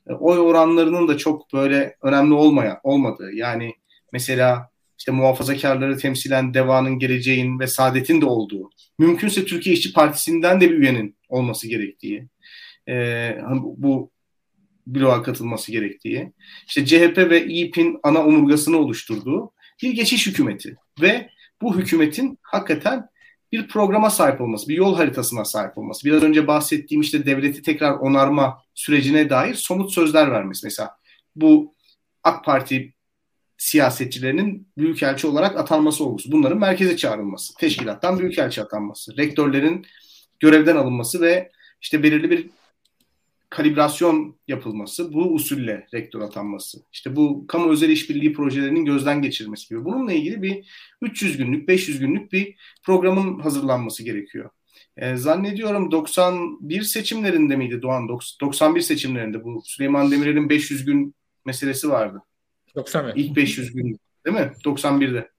e, oy oranlarının da çok böyle önemli olmaya olmadığı yani mesela işte muhafazakarları temsilen Deva'nın geleceğin ve Saadet'in de olduğu, mümkünse Türkiye İşçi Partisi'nden de bir üyenin olması gerektiği, e, bu bloğa katılması gerektiği, işte CHP ve İYİP'in ana omurgasını oluşturduğu bir geçiş hükümeti ve bu hükümetin hakikaten bir programa sahip olması, bir yol haritasına sahip olması. Biraz önce bahsettiğim işte devleti tekrar onarma sürecine dair somut sözler vermesi. Mesela bu AK Parti siyasetçilerinin büyükelçi olarak atanması olgusu. Bunların merkeze çağrılması, teşkilattan büyükelçi atanması, rektörlerin görevden alınması ve işte belirli bir kalibrasyon yapılması, bu usulle rektör atanması, işte bu kamu özel işbirliği projelerinin gözden geçirilmesi gibi. Bununla ilgili bir 300 günlük, 500 günlük bir programın hazırlanması gerekiyor. E, zannediyorum 91 seçimlerinde miydi Doğan? 91 seçimlerinde bu Süleyman Demirel'in 500 gün meselesi vardı. 90 mı? İlk 500 gün değil mi? 91'de.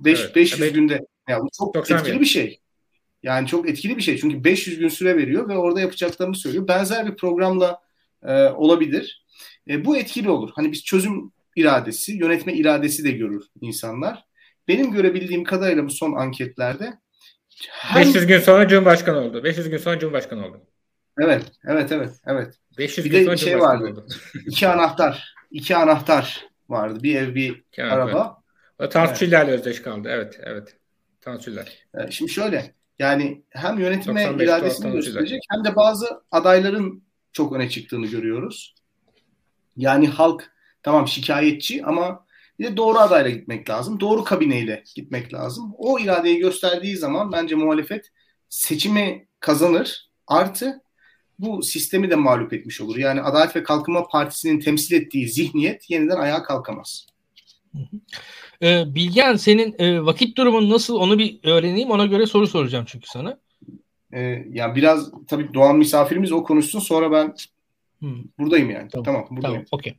5, evet. 500 evet. günde. Yani bu çok 91. etkili bir şey. Yani çok etkili bir şey. Çünkü 500 gün süre veriyor ve orada yapacaklarını söylüyor. Benzer bir programla e, olabilir. E, bu etkili olur. Hani biz çözüm iradesi, yönetme iradesi de görür insanlar. Benim görebildiğim kadarıyla bu son anketlerde hem... 500 gün sonra Cumhurbaşkanı oldu. 500 gün sonra Cumhurbaşkanı oldu. Evet, evet, evet, evet. 500 bir gün de sonra şey vardı. Oldu. iki anahtar, iki anahtar vardı. Bir ev, bir evet, araba. Evet. O Tansuçilerle evet. özdeş kaldı. Evet, evet. Tansuçiler. Ee, şimdi şöyle, yani hem yönetime iradesini gösterecek hem de bazı adayların çok öne çıktığını görüyoruz. Yani halk tamam şikayetçi ama bir de doğru adayla gitmek lazım. Doğru kabineyle gitmek lazım. O iradeyi gösterdiği zaman bence muhalefet seçimi kazanır. Artı bu sistemi de mağlup etmiş olur. Yani Adalet ve Kalkınma Partisi'nin temsil ettiği zihniyet yeniden ayağa kalkamaz. Ee, Bilgen senin e, vakit durumun nasıl onu bir öğreneyim ona göre soru soracağım çünkü sana. Ee, yani biraz tabii Doğan misafirimiz o konuşsun sonra ben hmm. buradayım yani. Tamam, tamam buradayım. Tamam, okey.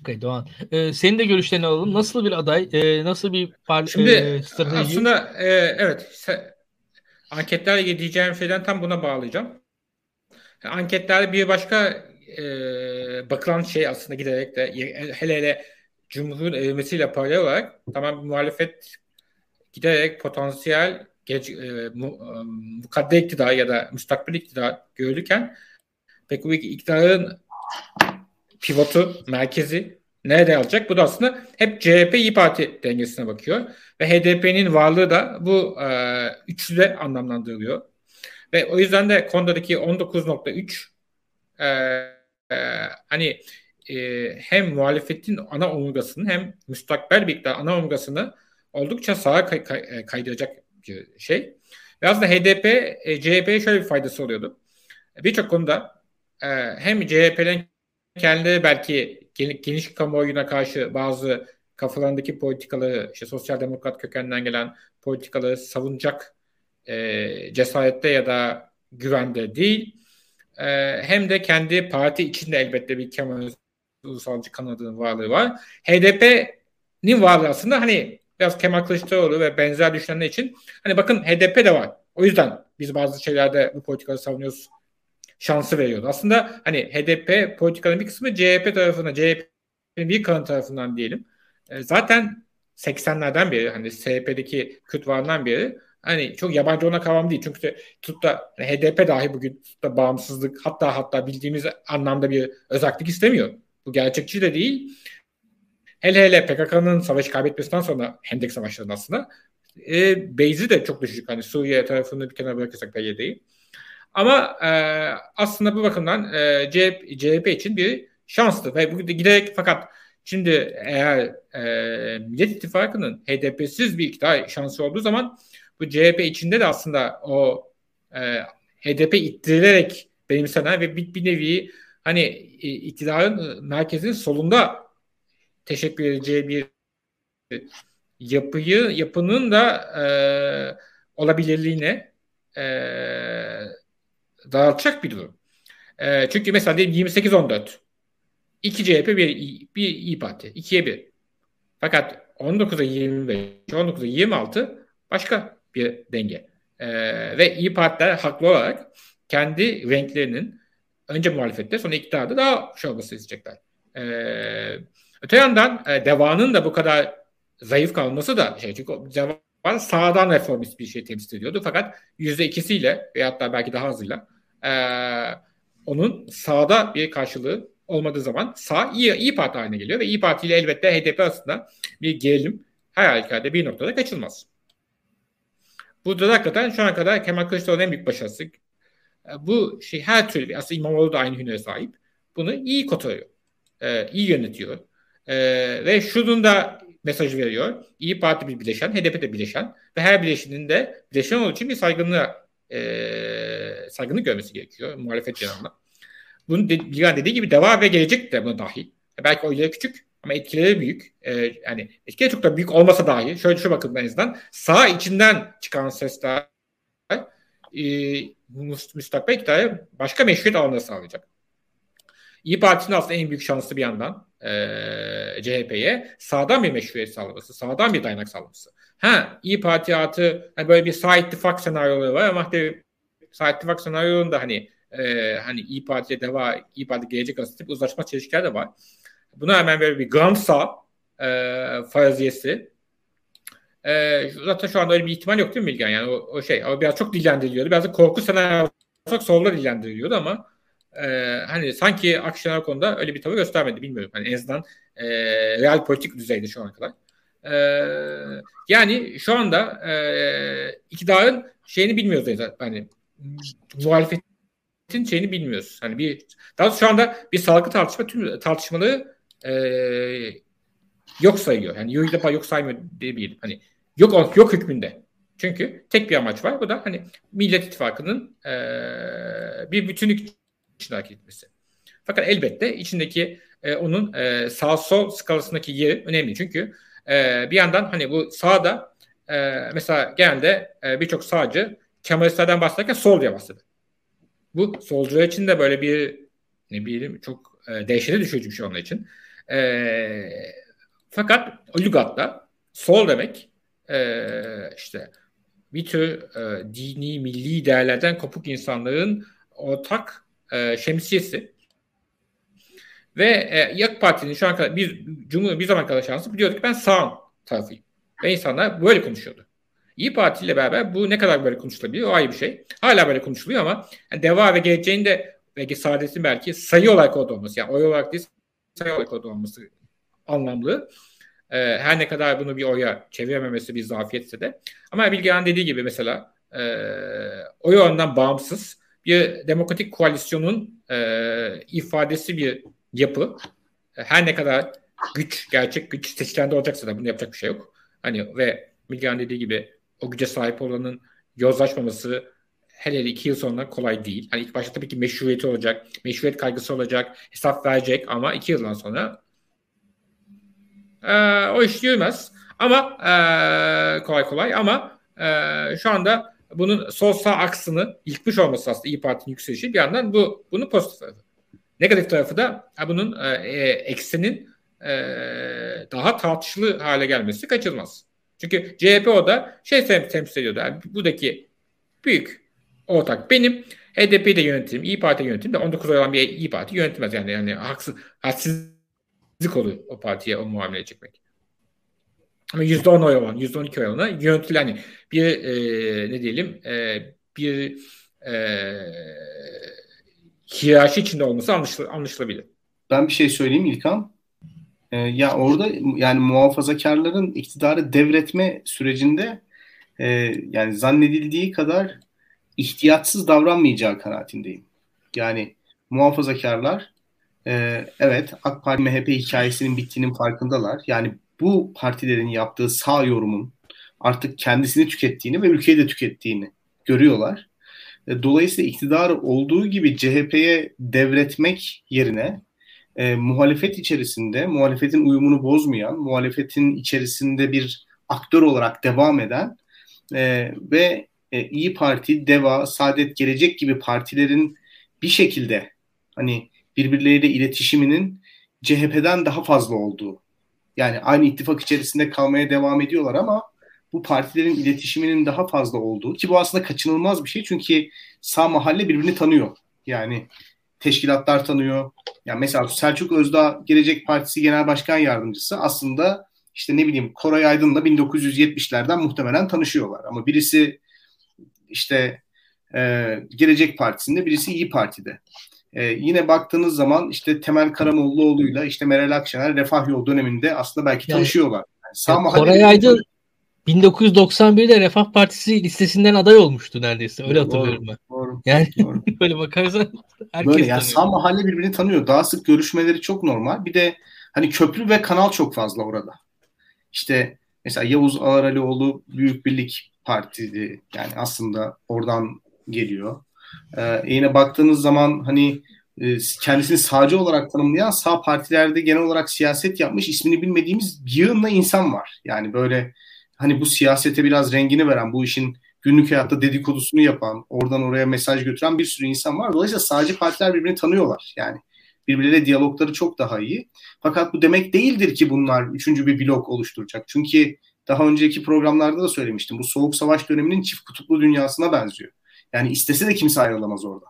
Okey Doğan. Ee, senin de görüşlerini alalım. Nasıl bir aday, e, nasıl bir par Şimdi, e, strateji? Aslında e, evet anketlerle diyeceğim şeyden tam buna bağlayacağım. Anketlerde bir başka e, bakılan şey aslında giderek de hele hele Cumhur'un erimesiyle paralel olarak tamam muhalefet giderek potansiyel geç, e, mu, e, mukadde iktidar ya da müstakbel iktidar görülürken peki bu iktidarın pivotu, merkezi nerede alacak? Bu da aslında hep CHP İYİ Parti dengesine bakıyor. Ve HDP'nin varlığı da bu e, üçlüde anlamlandırılıyor. Ve o yüzden de Konda'daki 19.3 e, e, hani e, hem muhalefetin ana omurgasını hem müstakbel bir iktidar ana omurgasını oldukça sağa kay, kay, e, kaydıracak bir şey. Ve aslında HDP, e, CHP'ye şöyle bir faydası oluyordu. Birçok konuda e, hem CHP'nin kendileri belki geniş kamuoyuna karşı bazı kafalarındaki politikaları, işte sosyal demokrat kökenden gelen politikaları savunacak e, cesarette ya da güvende değil. E, hem de kendi parti içinde elbette bir Kemal ulusalcı kanadının varlığı var. HDP'nin varlığı aslında hani biraz Kemal Kılıçdaroğlu ve benzer düşünenler için hani bakın HDP de var. O yüzden biz bazı şeylerde bu politikaları savunuyoruz şansı veriyordu. Aslında hani HDP politikanın bir kısmı CHP tarafına, CHP'nin bir kanı tarafından diyelim. E, zaten 80'lerden beri hani SHP'deki Kürt varından beri hani çok yabancı ona kavram değil. Çünkü tutup da HDP dahi bugün da bağımsızlık hatta hatta bildiğimiz anlamda bir özellik istemiyor. Bu gerçekçi de değil. hele hele PKK'nın savaşı kaybetmesinden sonra Hendek Savaşları'nın aslında e, Beyzi de çok düşük. Hani Suriye tarafını bir kenara bırakırsak PYD'yi. Ama e, aslında bu bakımdan e, CHP, CHP için bir şanstı. Ve bu giderek fakat şimdi eğer e, Millet İttifakı'nın HDP'siz bir iktidar şansı olduğu zaman bu CHP içinde de aslında o e, HDP ittirilerek benimsenen ve bir, bir nevi hani e, iktidarın merkezinin solunda teşekkür edeceği bir yapıyı yapının da e, olabilirliğine e, dağıtacak bir durum. E, çünkü mesela diyelim 28-14 2 CHP bir, bir İyi Parti. 2'ye 1. Fakat 19'a 25, 19'a 26 başka bir denge. E, ve İyi Partiler haklı olarak kendi renklerinin önce muhalefette sonra iktidarda daha şey olması isteyecekler. E, öte yandan e, Deva'nın da bu kadar zayıf kalması da şey çünkü Deva sağdan reformist bir şey temsil ediyordu. Fakat yüzde ikisiyle veyahut da belki daha azıyla e, onun sağda bir karşılığı olmadığı zaman sağ iyi, iyi parti haline geliyor ve iyi Parti ile elbette HDP arasında bir gerilim her halükarda bir noktada kaçılmaz. Burada da hakikaten şu ana kadar Kemal Kılıçdaroğlu'nun en büyük başarısı. E, bu şey her türlü aslında İmamoğlu da aynı hünere sahip. Bunu iyi kotarıyor. E, iyi yönetiyor. E, ve şunun da mesajı veriyor. İyi Parti bir bileşen, HDP de bileşen ve her bileşenin de bileşen olduğu için bir saygınlığa e, saygınlık görmesi gerekiyor muhalefet cenahına. Bunun de, dediği gibi deva ve gelecek de buna dahil. Belki oyları küçük ama etkileri büyük. Ee, yani etkileri çok da büyük olmasa dahi şöyle şu bakın en azından sağ içinden çıkan sesler e, müstakbel iktidara başka meşruiyet alanları sağlayacak. İyi Parti'nin aslında en büyük şansı bir yandan e, CHP'ye sağdan bir meşruiyet sağlaması, sağdan bir dayanak sağlaması. Ha İyi Parti artı hani böyle bir sağ ittifak senaryoları var ama işte sağ ittifak senaryolarında hani e, hani İyi Parti'ye deva, İyi Parti gelecek arasında bir uzlaşma çelişkiler de var. Buna hemen böyle bir gram sağ e, faraziyesi. E, zaten şu anda öyle bir ihtimal yok değil mi Bilgen? Yani o, o şey o biraz çok dillendiriliyordu. Biraz da korku senaryosu solda dillendiriliyordu ama e, hani sanki Akşener konuda öyle bir tavır göstermedi bilmiyorum. Hani en azından e, real politik düzeyde şu ana kadar. E, yani şu anda e, iktidarın şeyini bilmiyoruz zaten. Hani muhalefetin şeyini bilmiyoruz. Hani bir daha şu anda bir sağlıklı tartışma tüm tartışmaları e, yok sayıyor. Yani yok defa yok saymıyor diyebilirim. Hani yok yok hükmünde. Çünkü tek bir amaç var. Bu da hani Millet İttifakı'nın e, bir bütünlük için hareket etmesi. Fakat elbette içindeki e, onun e, sağ sol skalasındaki yeri önemli. Çünkü e, bir yandan hani bu sağda e, mesela genelde e, birçok sağcı Kemalistlerden bahsederken sol diye bahseder. Bu solcular için de böyle bir ne bileyim çok e, dehşete düşürücü bir şey onun için. E, fakat oligarkta sol demek e, işte bir tür e, dini, milli değerlerden kopuk insanların ortak e, şemsiyesi. Ve e, YAK Parti'nin şu an kadar bir, Cumhur, bir zaman kadar şansı biliyorduk ki ben sağ tarafıyım. Ve insanlar böyle konuşuyordu. İyi Parti ile beraber bu ne kadar böyle konuşulabiliyor o ayrı bir şey. Hala böyle konuşuluyor ama yani Deva ve geleceğin de belki Saadet'in belki sayı olarak orada olması yani oy olarak değil sayı orada olması anlamlı. Ee, her ne kadar bunu bir oya çevirememesi bir zafiyetse de. Ama Bilgehan dediği gibi mesela e, oy oranından bağımsız bir demokratik koalisyonun e, ifadesi bir yapı. Her ne kadar güç, gerçek güç seçilende olacaksa da bunu yapacak bir şey yok. Hani ve Milgan dediği gibi o güce sahip olanın yozlaşmaması hele iki yıl sonra kolay değil. Hani ilk başta tabii ki meşruiyeti olacak, meşruiyet kaygısı olacak, hesap verecek ama iki yıldan sonra e, o iş yürümez. Ama e, kolay kolay ama e, şu anda bunun sol sağ aksını yıkmış olması aslında İyi Parti'nin yükselişi bir yandan bu bunun pozitif tarafı. Negatif tarafı da bunun e, e, eksinin e, daha tartışılı hale gelmesi kaçılmaz. Çünkü CHP o da şey temsil ediyordu. Yani buradaki büyük ortak benim. HDP'yi de yönetim, İyi Parti yönetim de 19 oy olan bir İyi Parti yönetilmez. Yani yani haksız, haksızlık oluyor o partiye o muamele çekmek. Ama %10 oy olan, %12 oy olana yönetilen hani bir e, ne diyelim e, bir e, hiyerarşi içinde olması anlaşıl anlaşılabilir. Ben bir şey söyleyeyim İlkan. Ee, ya orada yani muhafazakarların iktidarı devretme sürecinde e, yani zannedildiği kadar ihtiyatsız davranmayacağı kanaatindeyim. Yani muhafazakarlar e, evet AK Parti MHP hikayesinin bittiğinin farkındalar. Yani bu partilerin yaptığı sağ yorumun artık kendisini tükettiğini ve ülkeyi de tükettiğini görüyorlar. E, dolayısıyla iktidar olduğu gibi CHP'ye devretmek yerine e, muhalefet içerisinde muhalefetin uyumunu bozmayan, muhalefetin içerisinde bir aktör olarak devam eden e, ve e, İyi Parti, DEVA, Saadet Gelecek gibi partilerin bir şekilde hani birbirleriyle iletişiminin CHP'den daha fazla olduğu. Yani aynı ittifak içerisinde kalmaya devam ediyorlar ama bu partilerin iletişiminin daha fazla olduğu ki bu aslında kaçınılmaz bir şey çünkü sağ mahalle birbirini tanıyor. Yani teşkilatlar tanıyor. Yani mesela Selçuk Özdağ Gelecek Partisi Genel Başkan Yardımcısı aslında işte ne bileyim Koray Aydın'la 1970'lerden muhtemelen tanışıyorlar. Ama birisi işte e, Gelecek Partisi'nde birisi İyi Parti'de. E, yine baktığınız zaman işte Temel Karamollaoğlu'yla işte Meral Akşener Refah Yol döneminde aslında belki yani, tanışıyorlar. Yani sağ Koray Aydın 1991'de Refah Partisi listesinden aday olmuştu neredeyse. Öyle hatırlıyorum ben. Doğru. Yani doğru. böyle bakarsan herkes böyle, yani Sağ mahalle birbirini tanıyor. Daha sık görüşmeleri çok normal. Bir de hani köprü ve kanal çok fazla orada. İşte mesela Yavuz Ağaralioğlu Büyük Birlik Partisi yani aslında oradan geliyor. Ee, yine baktığınız zaman hani e, kendisini sağcı olarak tanımlayan sağ partilerde genel olarak siyaset yapmış ismini bilmediğimiz yığınla insan var. Yani böyle hani bu siyasete biraz rengini veren, bu işin günlük hayatta dedikodusunu yapan, oradan oraya mesaj götüren bir sürü insan var. Dolayısıyla sağcı partiler birbirini tanıyorlar. Yani birbirleriyle diyalogları çok daha iyi. Fakat bu demek değildir ki bunlar üçüncü bir blok oluşturacak. Çünkü daha önceki programlarda da söylemiştim. Bu soğuk savaş döneminin çift kutuplu dünyasına benziyor. Yani istese de kimse ayrılamaz orada.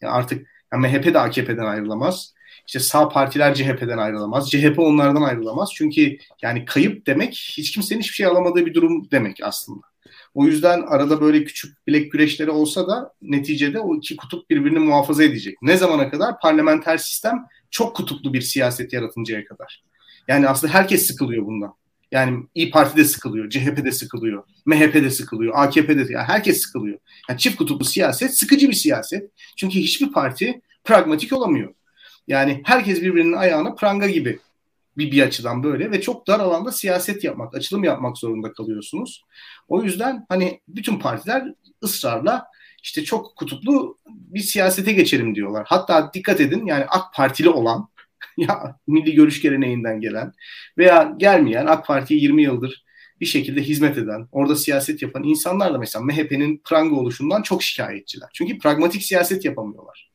Yani artık yani MHP de AKP'den ayrılamaz. İşte sağ partiler CHP'den ayrılamaz. CHP onlardan ayrılamaz. Çünkü yani kayıp demek hiç kimsenin hiçbir şey alamadığı bir durum demek aslında. O yüzden arada böyle küçük bilek güreşleri olsa da neticede o iki kutup birbirini muhafaza edecek. Ne zamana kadar? Parlamenter sistem çok kutuplu bir siyaset yaratıncaya kadar. Yani aslında herkes sıkılıyor bundan. Yani İyi Parti de sıkılıyor, CHP de sıkılıyor, MHP de sıkılıyor, AKP de yani herkes sıkılıyor. Yani çift kutuplu siyaset sıkıcı bir siyaset. Çünkü hiçbir parti pragmatik olamıyor. Yani herkes birbirinin ayağına pranga gibi bir, bir açıdan böyle ve çok dar alanda siyaset yapmak, açılım yapmak zorunda kalıyorsunuz. O yüzden hani bütün partiler ısrarla işte çok kutuplu bir siyasete geçelim diyorlar. Hatta dikkat edin yani AK Partili olan ya milli görüş geleneğinden gelen veya gelmeyen AK Parti'ye 20 yıldır bir şekilde hizmet eden, orada siyaset yapan insanlar da mesela MHP'nin pranga oluşundan çok şikayetçiler. Çünkü pragmatik siyaset yapamıyorlar.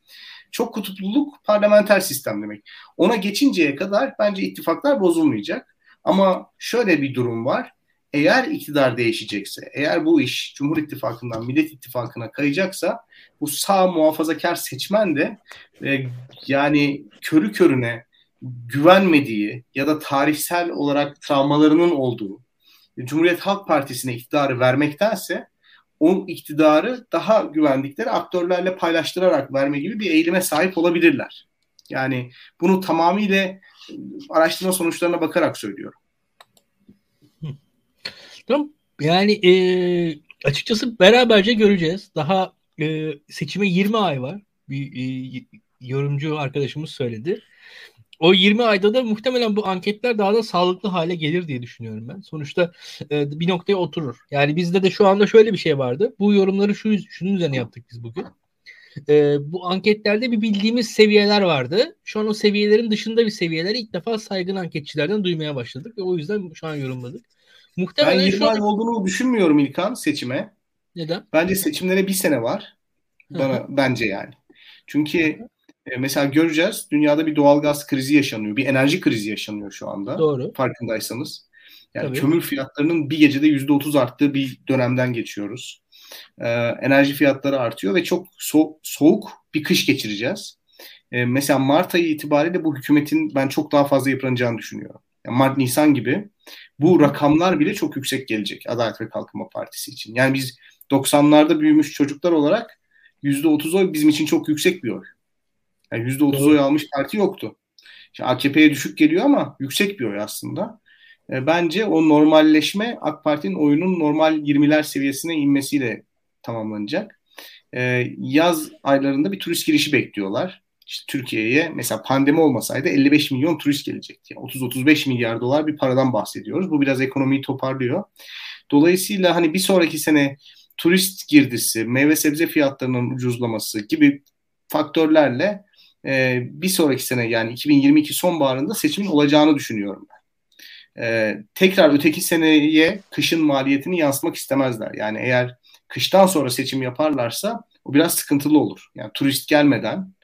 Çok kutupluluk parlamenter sistem demek. Ona geçinceye kadar bence ittifaklar bozulmayacak. Ama şöyle bir durum var. Eğer iktidar değişecekse, eğer bu iş Cumhur İttifakı'ndan Millet İttifakı'na kayacaksa bu sağ muhafazakar seçmen de e, yani körü körüne güvenmediği ya da tarihsel olarak travmalarının olduğu Cumhuriyet Halk Partisi'ne iktidarı vermektense o iktidarı daha güvendikleri aktörlerle paylaştırarak verme gibi bir eğilime sahip olabilirler. Yani bunu tamamıyla araştırma sonuçlarına bakarak söylüyorum. Tamam. Yani e, açıkçası beraberce göreceğiz. Daha e, seçime 20 ay var. Bir e, yorumcu arkadaşımız söyledi o 20 ayda da muhtemelen bu anketler daha da sağlıklı hale gelir diye düşünüyorum ben. Sonuçta e, bir noktaya oturur. Yani bizde de şu anda şöyle bir şey vardı. Bu yorumları şu şunun üzerine yaptık biz bugün. E, bu anketlerde bir bildiğimiz seviyeler vardı. Şu an o seviyelerin dışında bir seviyeleri ilk defa saygın anketçilerden duymaya başladık ve o yüzden şu an yorumladık. Muhtemelen ben 20 ay an... olduğunu düşünmüyorum İlkan seçime. Neden? Bence seçimlere bir sene var. Bana bence yani. Çünkü e, mesela göreceğiz dünyada bir doğal gaz krizi yaşanıyor. Bir enerji krizi yaşanıyor şu anda. Doğru. Farkındaysanız. Yani Tabii. kömür fiyatlarının bir gecede %30 arttığı bir dönemden geçiyoruz. Ee, enerji fiyatları artıyor ve çok so- soğuk bir kış geçireceğiz. Ee, mesela Mart ayı itibariyle bu hükümetin ben çok daha fazla yıpranacağını düşünüyorum. Yani Mart, Nisan gibi bu rakamlar bile çok yüksek gelecek Adalet ve Kalkınma Partisi için. Yani biz 90'larda büyümüş çocuklar olarak %30 oy bizim için çok yüksek bir oy. Yani %30 oy almış parti yoktu. İşte AKP'ye düşük geliyor ama yüksek bir oy aslında. E, bence o normalleşme AK Parti'nin oyunun normal 20'ler seviyesine inmesiyle tamamlanacak. E, yaz aylarında bir turist girişi bekliyorlar. İşte Türkiye'ye mesela pandemi olmasaydı 55 milyon turist gelecekti. Yani 30-35 milyar dolar bir paradan bahsediyoruz. Bu biraz ekonomiyi toparlıyor. Dolayısıyla hani bir sonraki sene turist girdisi, meyve sebze fiyatlarının ucuzlaması gibi faktörlerle e, bir sonraki sene yani 2022 sonbaharında seçimin olacağını düşünüyorum ben. E, tekrar öteki seneye kışın maliyetini yansıtmak istemezler. Yani eğer kıştan sonra seçim yaparlarsa o biraz sıkıntılı olur. Yani turist gelmeden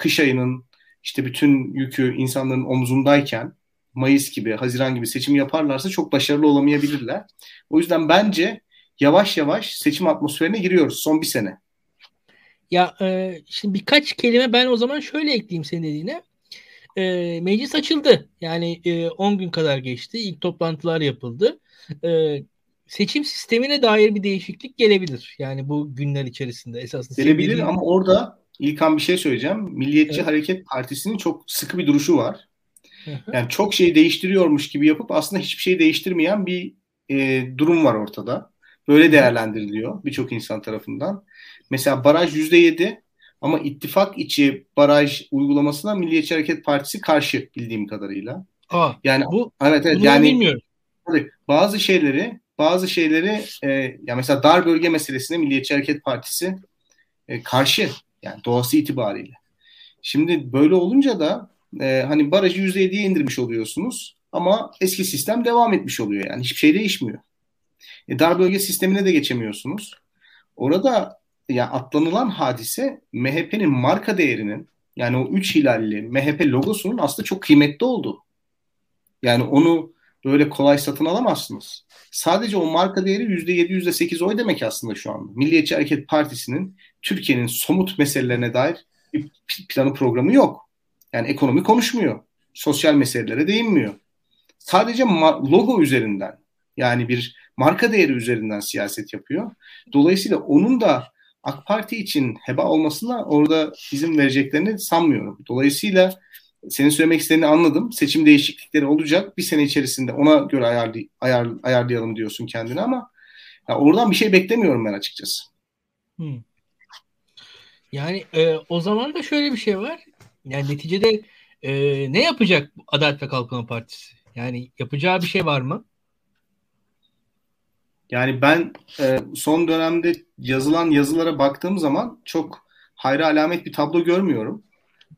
kış ayının işte bütün yükü insanların omzundayken Mayıs gibi, Haziran gibi seçim yaparlarsa çok başarılı olamayabilirler. O yüzden bence yavaş yavaş seçim atmosferine giriyoruz son bir sene. Ya e, şimdi birkaç kelime ben o zaman şöyle ekleyeyim senin dediğine. E, meclis açıldı. Yani 10 e, gün kadar geçti. İlk toplantılar yapıldı. E, seçim sistemine dair bir değişiklik gelebilir. Yani bu günler içerisinde esasında. Gelebilir dediğin... ama orada İlkan bir şey söyleyeceğim. Milliyetçi evet. Hareket Partisi'nin çok sıkı bir duruşu var. Yani çok şey değiştiriyormuş gibi yapıp aslında hiçbir şey değiştirmeyen bir e, durum var ortada. Böyle değerlendiriliyor birçok insan tarafından. Mesela baraj yüzde yedi ama ittifak içi baraj uygulamasına Milliyetçi Hareket Partisi karşı bildiğim kadarıyla. Aa, yani bu evet evet yani bilmiyorum. bazı şeyleri bazı şeyleri e, ya mesela dar bölge meselesine Milliyetçi Hareket Partisi e, karşı yani doğası itibariyle. Şimdi böyle olunca da e, hani barajı %7'ye indirmiş oluyorsunuz ama eski sistem devam etmiş oluyor yani hiçbir şey değişmiyor. E, dar bölge sistemine de geçemiyorsunuz. Orada ya atlanılan hadise MHP'nin marka değerinin yani o üç hilalli MHP logosunun aslında çok kıymetli olduğu. Yani onu böyle kolay satın alamazsınız. Sadece o marka değeri %7, %8 oy demek aslında şu anda. Milliyetçi Hareket Partisi'nin Türkiye'nin somut meselelerine dair bir planı programı yok. Yani ekonomi konuşmuyor. Sosyal meselelere değinmiyor. Sadece logo üzerinden yani bir marka değeri üzerinden siyaset yapıyor. Dolayısıyla onun da AK Parti için heba olmasına orada izin vereceklerini sanmıyorum. Dolayısıyla senin söylemek istediğini anladım. Seçim değişiklikleri olacak. Bir sene içerisinde ona göre ayarlay ayar ayarlayalım diyorsun kendini ama ya oradan bir şey beklemiyorum ben açıkçası. Hmm. Yani e, o zaman da şöyle bir şey var. Yani neticede e, ne yapacak Adalet ve Kalkınma Partisi? Yani yapacağı bir şey var mı? Yani ben e, son dönemde yazılan yazılara baktığım zaman çok hayra alamet bir tablo görmüyorum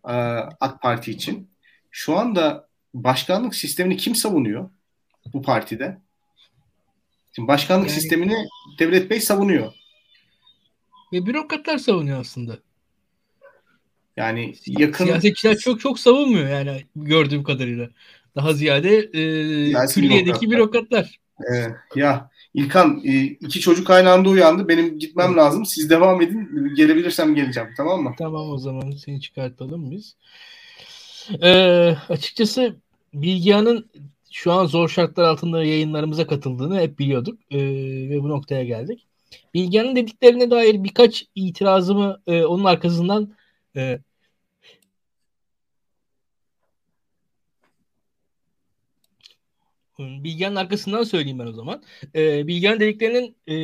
e, AK Parti için. Şu anda başkanlık sistemini kim savunuyor bu partide? Şimdi başkanlık yani, sistemini Devlet Bey savunuyor. Ve bürokratlar savunuyor aslında. Yani yakın siyasetçiler çok çok savunmuyor yani gördüğüm kadarıyla. Daha ziyade e, külliyedeki bürokratlar. Ee, ya İlkan e, iki çocuk aynı anda uyandı. Benim gitmem lazım. Siz devam edin. Gelebilirsem geleceğim. Tamam mı? Tamam o zaman seni çıkartalım biz. Ee, açıkçası Bilgehan'ın şu an zor şartlar altında yayınlarımıza katıldığını hep biliyorduk. Ee, ve bu noktaya geldik. Bilgehan'ın dediklerine dair birkaç itirazımı e, onun arkasından e, Bilgehan'ın arkasından söyleyeyim ben o zaman. E, Bilgehan dediklerinin e,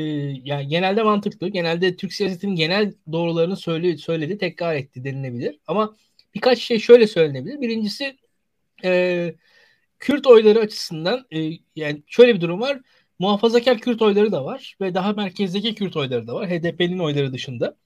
yani genelde mantıklı. Genelde Türk siyasetinin genel doğrularını söyle, söyledi, tekrar etti denilebilir. Ama birkaç şey şöyle söylenebilir. Birincisi e, Kürt oyları açısından e, yani şöyle bir durum var. Muhafazakar Kürt oyları da var ve daha merkezdeki Kürt oyları da var. HDP'nin oyları dışında.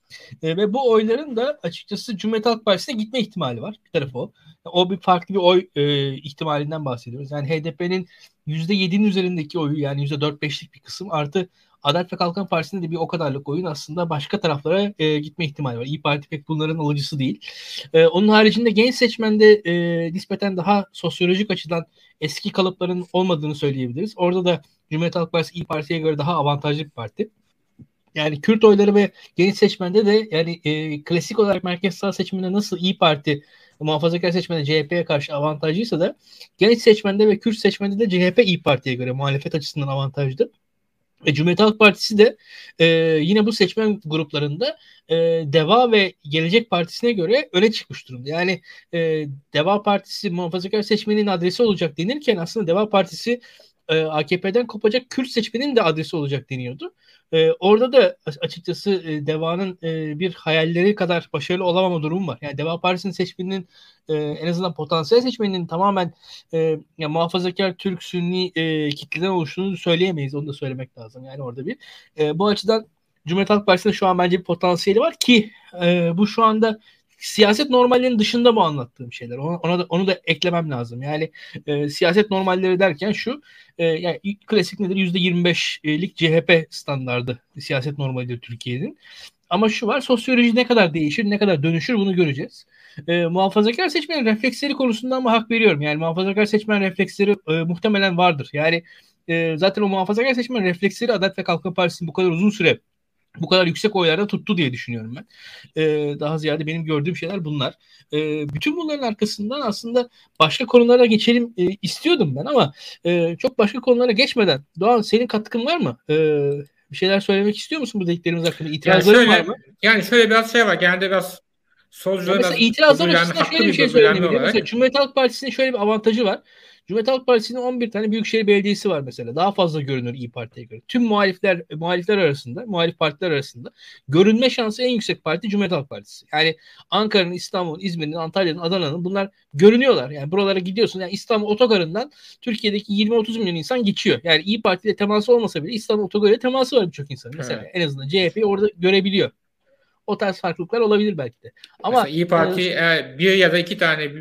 E, ve bu oyların da açıkçası Cumhuriyet Halk Partisi'ne gitme ihtimali var. Bir tarafı o. O bir farklı bir oy e, ihtimalinden bahsediyoruz. Yani HDP'nin %7'nin üzerindeki oyu yani %4-5'lik bir kısım artı Adalet ve Kalkınma Partisi'nde de bir o kadarlık oyun aslında başka taraflara e, gitme ihtimali var. İyi Parti pek bunların alıcısı değil. E, onun haricinde genç seçmende e, nispeten daha sosyolojik açıdan eski kalıpların olmadığını söyleyebiliriz. Orada da Cumhuriyet Halk Partisi İyi Parti'ye göre daha avantajlı bir parti. Yani Kürt oyları ve genç seçmende de yani e, klasik olarak merkez sağ seçiminde nasıl İyi Parti muhafazakar seçmende CHP'ye karşı avantajlıysa da genç seçmende ve Kürt seçmende de CHP İyi Parti'ye göre muhalefet açısından avantajlı. Ve Cumhuriyet Halk Partisi de e, yine bu seçmen gruplarında e, Deva ve Gelecek Partisi'ne göre öne çıkmış durumda. Yani e, Deva Partisi muhafazakar seçmenin adresi olacak denirken aslında Deva Partisi e, AKP'den kopacak Kürt seçmenin de adresi olacak deniyordu. E, orada da açıkçası e, Deva'nın e, bir hayalleri kadar başarılı olamama durumu var. Yani Deva Partisi'nin seçmeninin e, en azından potansiyel seçmeninin tamamen e, yani muhafazakar Türk Sünni e, kitleden oluştuğunu söyleyemeyiz. Onu da söylemek lazım. Yani orada bir. E, bu açıdan Cumhuriyet Halk Partisi'nde şu an bence bir potansiyeli var ki e, bu şu anda siyaset normallerinin dışında bu anlattığım şeyler. Ona, ona da onu da eklemem lazım. Yani e, siyaset normalleri derken şu e, yani klasik nedir? %25'lik CHP standardı siyaset normalidir Türkiye'nin. Ama şu var sosyoloji ne kadar değişir, ne kadar dönüşür bunu göreceğiz. E, muhafazakar seçmenin refleksleri konusunda ama hak veriyorum. Yani muhafazakar seçmen refleksleri e, muhtemelen vardır. Yani e, zaten o muhafazakar seçmen refleksleri Adalet ve Kalkınma Partisi'nin bu kadar uzun süre bu kadar yüksek oylarda tuttu diye düşünüyorum ben. Ee, daha ziyade benim gördüğüm şeyler bunlar. Ee, bütün bunların arkasından aslında başka konulara geçelim e, istiyordum ben ama e, çok başka konulara geçmeden Doğan senin katkın var mı? Ee, bir şeyler söylemek istiyor musun bu dediklerimiz hakkında? İtirazların yani şöyle, var mı? Yani şöyle biraz şey var. Genelde biraz solcuların mesela itirazlar açısından şöyle bir şey söyleyebilirim. Mesela Cumhuriyet Halk Partisi'nin şöyle bir avantajı var. Cumhuriyet Halk Partisi'nin 11 tane büyükşehir belediyesi var mesela. Daha fazla görünür İyi Parti'ye göre. Tüm muhalifler muhalifler arasında, muhalif partiler arasında görünme şansı en yüksek parti Cumhuriyet Halk Partisi. Yani Ankara'nın, İstanbul'un, İzmir'in, Antalya'nın, Adana'nın bunlar görünüyorlar. Yani buralara gidiyorsun. Yani İstanbul otogarından Türkiye'deki 20-30 milyon insan geçiyor. Yani İyi Parti ile teması olmasa bile İstanbul otogarıyla teması var birçok insan. Mesela evet. en azından CHP'yi orada görebiliyor. O tarz farklılıklar olabilir belki de. Ama Mesela İyi Parti e, bir ya da iki tane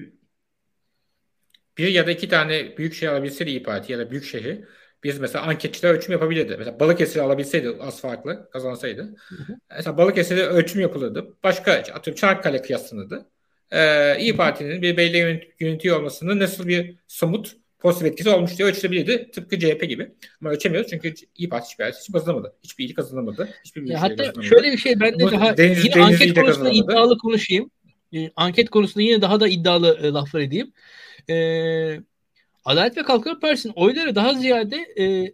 bir ya da iki tane büyük şehir alabilseydi İYİ Parti ya da büyük şehir biz mesela anketçiler ölçüm yapabilirdi. Mesela Balıkesir alabilseydi az farklı kazansaydı. Hı hı. Mesela Balıkesir'de ölçüm yapılırdı. Başka atıyorum Çanakkale kıyaslanırdı. Ee, İyi Parti'nin bir belediye yönetiyor olmasının nasıl bir somut pozitif etkisi olmuş diye ölçülebilirdi. Tıpkı CHP gibi. Ama ölçemiyoruz çünkü İyi Parti hiçbir seçim kazanamadı. Hiçbir ili kazanamadı. Hiçbir ya hatta kazanamadı. şöyle bir şey ben de daha deniz, yine deniz anket konusunda iddialı konuşayım. E, anket konusunda yine daha da iddialı e, laflar edeyim e, Adalet ve Kalkınma Partisi'nin oyları daha ziyade e,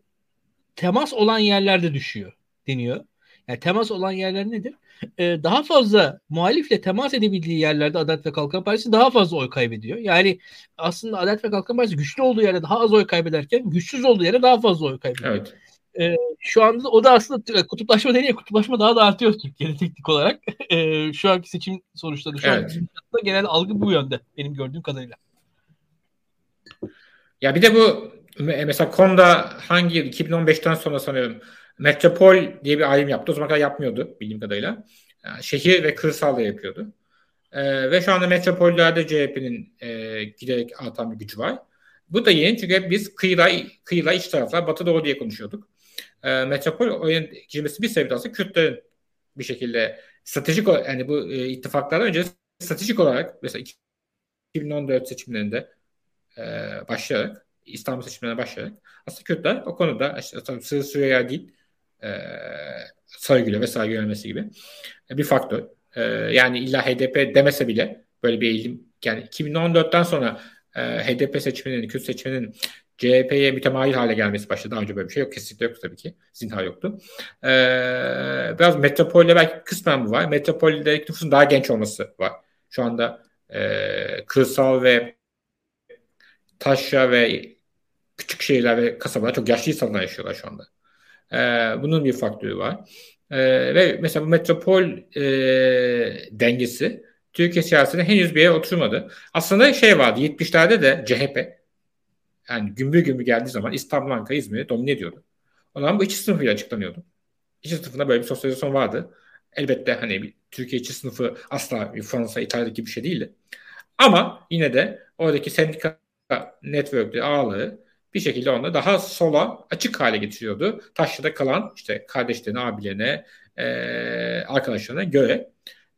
temas olan yerlerde düşüyor deniyor. Yani temas olan yerler nedir? Ee, daha fazla muhalifle temas edebildiği yerlerde Adalet ve Kalkınma Partisi daha fazla oy kaybediyor. Yani aslında Adalet ve Kalkınma Partisi güçlü olduğu yerde daha az oy kaybederken güçsüz olduğu yerde daha fazla oy kaybediyor. Evet. Ee, şu anda o da aslında kutuplaşma deniyor. Kutuplaşma daha da artıyor Türkiye'de teknik olarak. Ee, şu anki seçim sonuçları şu evet. an genel algı bu yönde benim gördüğüm kadarıyla. Ya bir de bu mesela konuda hangi yıl 2015'ten sonra sanıyorum Metropol diye bir ayrım yaptı. O zaman kadar yapmıyordu bildiğim kadarıyla. Yani şehir ve kırsal da yapıyordu. Ee, ve şu anda metropollerde CHP'nin e, giderek artan bir gücü var. Bu da yeni çünkü hep biz kıyıla, kıyıla iç taraflar batı doğu diye konuşuyorduk. Ee, metropol girmesi bir sebebi aslında Kürtlerin bir şekilde stratejik yani bu e, ittifaklardan önce stratejik olarak mesela 2014 seçimlerinde e, başlayarak İstanbul seçimlerine başlayarak aslında Kürtler o konuda işte Sığ Süreyya değil e, Sarıgül'e vesaire yönelmesi gibi bir faktör. E, yani illa HDP demese bile böyle bir eğilim yani 2014'ten sonra e, HDP seçmeninin, Kürt seçmeninin CHP'ye mütemayil hale gelmesi başladı. Daha önce böyle bir şey yok. Kesinlikle yok tabii ki. Zinhar yoktu. Ee, biraz metropolde belki kısmen bu var. Metropolde nüfusun daha genç olması var. Şu anda e, kırsal ve taşra ve küçük şehirler ve kasabalar çok yaşlı insanlar yaşıyorlar şu anda. Ee, bunun bir faktörü var. Ee, ve mesela bu metropol e, dengesi Türkiye siyasetine henüz bir yere oturmadı. Aslında şey vardı 70'lerde de CHP yani gümbür gümbür geldiği zaman İstanbul, Ankara, İzmir'i domine ediyordu. O zaman bu iki sınıfıyla açıklanıyordu. İki sınıfında böyle bir sosyalizasyon vardı. Elbette hani bir Türkiye içi sınıfı asla bir Fransa, İtalya gibi bir şey değildi. Ama yine de oradaki sendika network'ü, ağları bir şekilde onu daha sola açık hale getiriyordu. Taşra'da kalan işte kardeşlerine, abilerine, e, arkadaşlarına göre.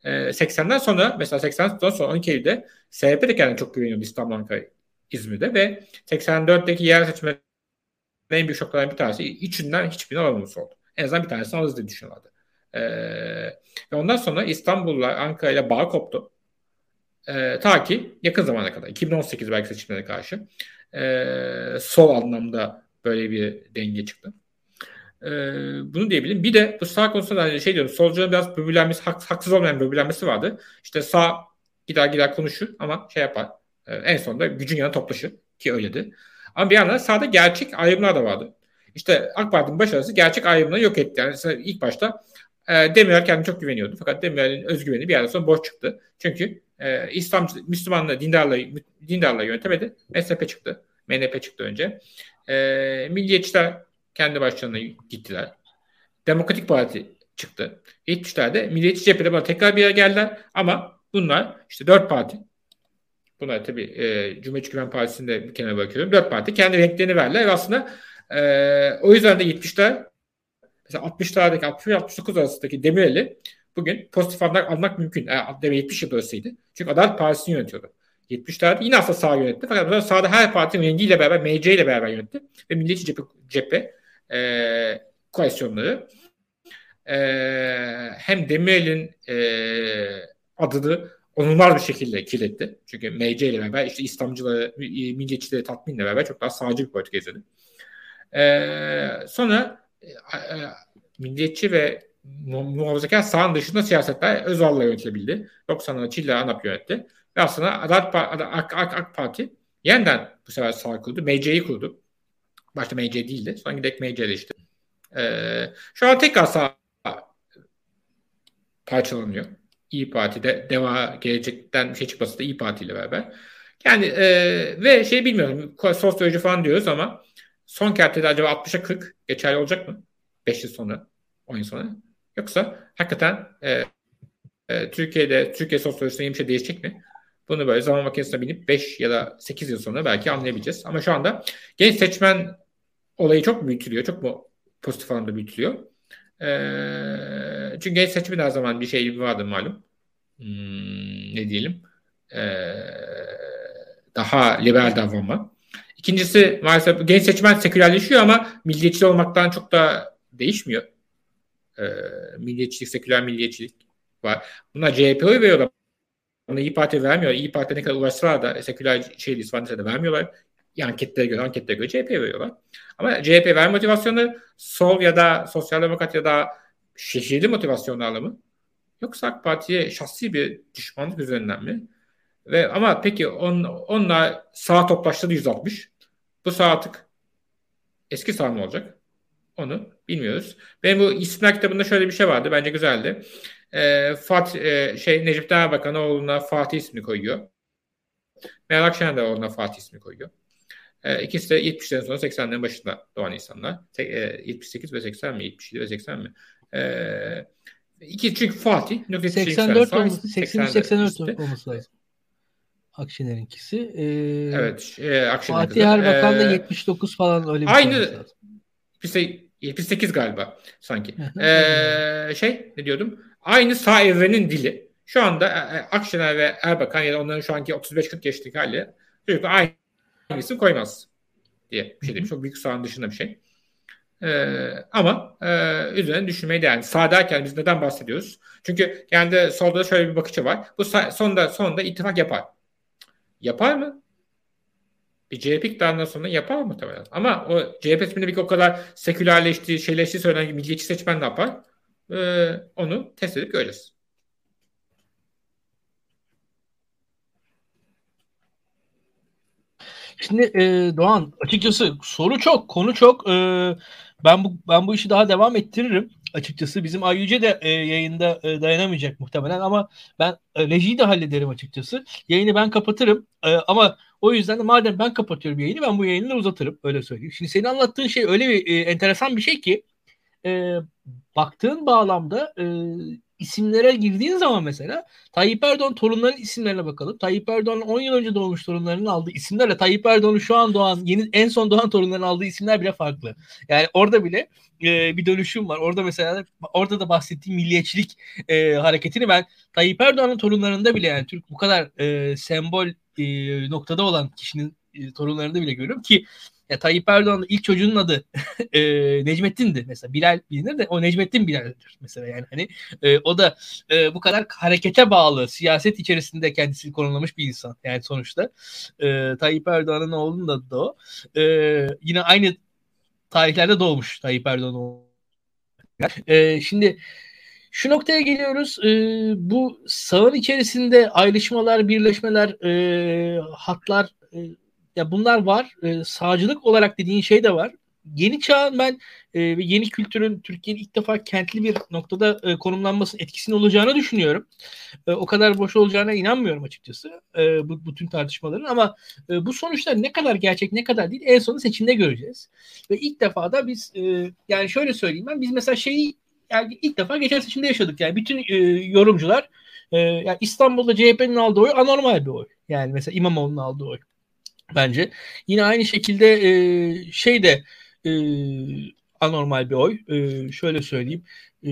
E, 80'den sonra mesela 80'den sonra 12 Eylül'de SHP de kendine çok güveniyordu İstanbul, Ankara, İzmir'de ve 84'teki yer seçimlerinin en büyük şoklardan bir tanesi içinden hiçbirini alamaması oldu. En azından bir tanesini alırız diye düşünüyorlardı. Ee, ve ondan sonra İstanbul'la Ankara ile bağ koptu. E, ta ki yakın zamana kadar 2018 belki seçimlere karşı e, sol anlamda böyle bir denge çıktı. E, bunu diyebilirim. Bir de bu sağ konusunda hani şey diyorum solcuların biraz böbürlenmesi, hak, haksız olmayan böbürlenmesi vardı. İşte sağ gider gider konuşur ama şey yapar. E, en sonunda gücün yanına toplaşır ki öyledi. Ama bir yandan sağda gerçek ayrımlar da vardı. İşte AK Parti'nin başarısı gerçek ayrımını yok etti. Yani ilk başta e, Demirel kendine çok güveniyordu. Fakat Demirel'in özgüveni bir yerden sonra boş çıktı. Çünkü e, İslam, Müslümanlığı, dindarlığı, dindarlığı yönetemedi. MSP çıktı. MNP çıktı önce. E, milliyetçiler kendi başlarına gittiler. Demokratik Parti çıktı. 70'lerde Milliyetçi cephede bana tekrar bir yere geldiler ama bunlar işte dört parti Bunlar tabii e, Cumhuriyetçi Güven Partisi'nde bir kenara bakıyorum. Dört parti kendi renklerini verdiler ve aslında e, o yüzden de 70'ler mesela 60'lardaki 60 69 arasındaki Demirel'i bugün pozitif almak, almak mümkün. Yani 70 yıl arasıydı. Çünkü Adalet Partisi'ni yönetiyordu. 70'lerde yine aslında sağ yönetti. Fakat sağda her partinin rengiyle beraber, MC ile beraber yönetti. Ve Milliyetçi Cephe, cephe e, koalisyonları e, hem Demirel'in e, adını onurmaz bir şekilde kirletti. Çünkü MC ile beraber işte İslamcıları, milliyetçileri tatminle beraber çok daha sağcı bir politika izledi. Ee, sonra e, e, milliyetçi ve muhafazakar sağın dışında siyasetler Özal'la yönetilebildi. 90'larda Çille ANAP yönetti. Ve aslında Adalet Parti, AK, AK, AK Parti yeniden bu sefer sağ kurdu. MC'yi kurdu. Başta MC değildi. Sonra giderek MC'leşti. Ee, şu an tekrar sağ parçalanıyor. İyi Parti'de Deva gelecekten bir şey çıkması da İyi Parti ile beraber. Yani e, ve şey bilmiyorum sosyoloji falan diyoruz ama son kertede acaba 60'a 40 geçerli olacak mı? 5 yıl sonra, 10 yıl sonra. Yoksa hakikaten e, e, Türkiye'de Türkiye sosyolojisinde bir şey değişecek mi? Bunu böyle zaman makinesine binip 5 ya da 8 yıl sonra belki anlayabileceğiz. Ama şu anda genç seçmen olayı çok büyütülüyor. Çok mu pozitif anlamda büyütülüyor. Ee, çünkü genç seçmen her zaman bir şey vardır malum. Hmm, ne diyelim? Ee, daha liberal davranma. İkincisi maalesef genç seçmen sekülerleşiyor ama milliyetçi olmaktan çok da değişmiyor. Ee, milliyetçilik, seküler milliyetçilik var. Buna CHP oy veriyorlar. Buna İyi Parti vermiyor. İyi Parti ne kadar uğraşsalar da seküler şey İspaniya'da da vermiyorlar. Anketlere göre, anketlere göre CHP veriyorlar. Ama CHP verme motivasyonu sol ya da sosyal demokrat ya da şehirli motivasyonlarla mı? Yoksa AK Parti'ye şahsi bir düşmanlık üzerinden mi? Ve ama peki on, onunla sağ toplaştı 160. Bu sağ artık eski sağ mı olacak? Onu bilmiyoruz. Benim bu isimler kitabında şöyle bir şey vardı. Bence güzeldi. E, Fatih, e, şey Necip Erbakan oğluna Fatih ismini koyuyor. Meral Akşener de oğluna Fatih ismini koyuyor. E, ikisi de 70'lerin sonra 80'lerin başında doğan insanlar. E, 78 ve 80 mi? 77 ve 80 mi? E, iki çünkü Fatih 84 olması, 83 84 olması lazım. Akşener'inkisi. Ee, evet. E, Akşener Fatih Erbakan da ee, 79 falan öyle bir Aynı 78 galiba sanki. ee, şey ne diyordum? Aynı sağ evrenin dili. Şu anda e, e, Akşener ve Erbakan ya da onların şu anki 35-40 yaşındaki hali çocuklar aynı isim koymaz diye bir şey demiş. Çok büyük sağın dışında bir şey. Ee, ama e, üzerine düşünmeyi değer. Sağ derken biz neden bahsediyoruz? Çünkü kendi solda şöyle bir bakışı var. Bu sonunda sonunda ittifak yapar. Yapar mı? Bir CHP sonra yapar muhtemelen. Ama o CHP bir o kadar sekülerleştiği, şeyleştiği söylenen milliyetçi seçmen ne yapar? Ee, onu test edip göreceğiz. Şimdi e, Doğan açıkçası soru çok, konu çok. E, ben bu ben bu işi daha devam ettiririm. Açıkçası bizim Ayyüce de e, yayında e, dayanamayacak muhtemelen ama ben e, rejiyi de hallederim açıkçası. Yayını ben kapatırım e, ama o yüzden de madem ben kapatıyorum yayını ben bu yayını da uzatırım öyle söyleyeyim. Şimdi senin anlattığın şey öyle bir e, enteresan bir şey ki e, baktığın bağlamda e, isimlere girdiğin zaman mesela Tayyip Erdoğan torunların isimlerine bakalım. Tayyip Erdoğan'ın 10 yıl önce doğmuş torunlarının aldığı isimlerle Tayyip Erdoğan'ın şu an doğan yeni en son doğan torunların aldığı isimler bile farklı. Yani orada bile e, bir dönüşüm var. Orada mesela orada da bahsettiğim milliyetçilik e, hareketini ben Tayyip Erdoğan'ın torunlarında bile yani Türk bu kadar e, sembol e, noktada olan kişinin e, torunlarında bile görüyorum ki ya Tayyip Erdoğan'ın ilk çocuğunun adı e, Necmettin'di mesela. Bilal bilinir de o Necmettin Bilal'dir mesela yani hani e, o da e, bu kadar harekete bağlı siyaset içerisinde kendisini konumlamış bir insan yani sonuçta. E, Tayyip Erdoğan'ın oğlunun da, da o. E, yine aynı tarihlerde doğmuş Tayyip Erdoğan E, şimdi şu noktaya geliyoruz. E, bu sağın içerisinde ayrışmalar, birleşmeler, e, hatlar e, ya bunlar var. E, sağcılık olarak dediğin şey de var. Yeni çağın ben e, yeni kültürün Türkiye'nin ilk defa kentli bir noktada e, konumlanmasının etkisinin olacağını düşünüyorum. E, o kadar boş olacağına inanmıyorum açıkçası e, bu bütün tartışmaların ama e, bu sonuçlar ne kadar gerçek ne kadar değil en sonu seçimde göreceğiz. Ve ilk defa da biz e, yani şöyle söyleyeyim ben biz mesela şeyi yani ilk defa geçen seçimde yaşadık yani bütün e, yorumcular e, yani İstanbul'da CHP'nin aldığı oy anormal bir oy. Yani mesela İmamoğlu'nun aldığı oy bence. Yine aynı şekilde e, şey de e, anormal bir oy. E, şöyle söyleyeyim. E,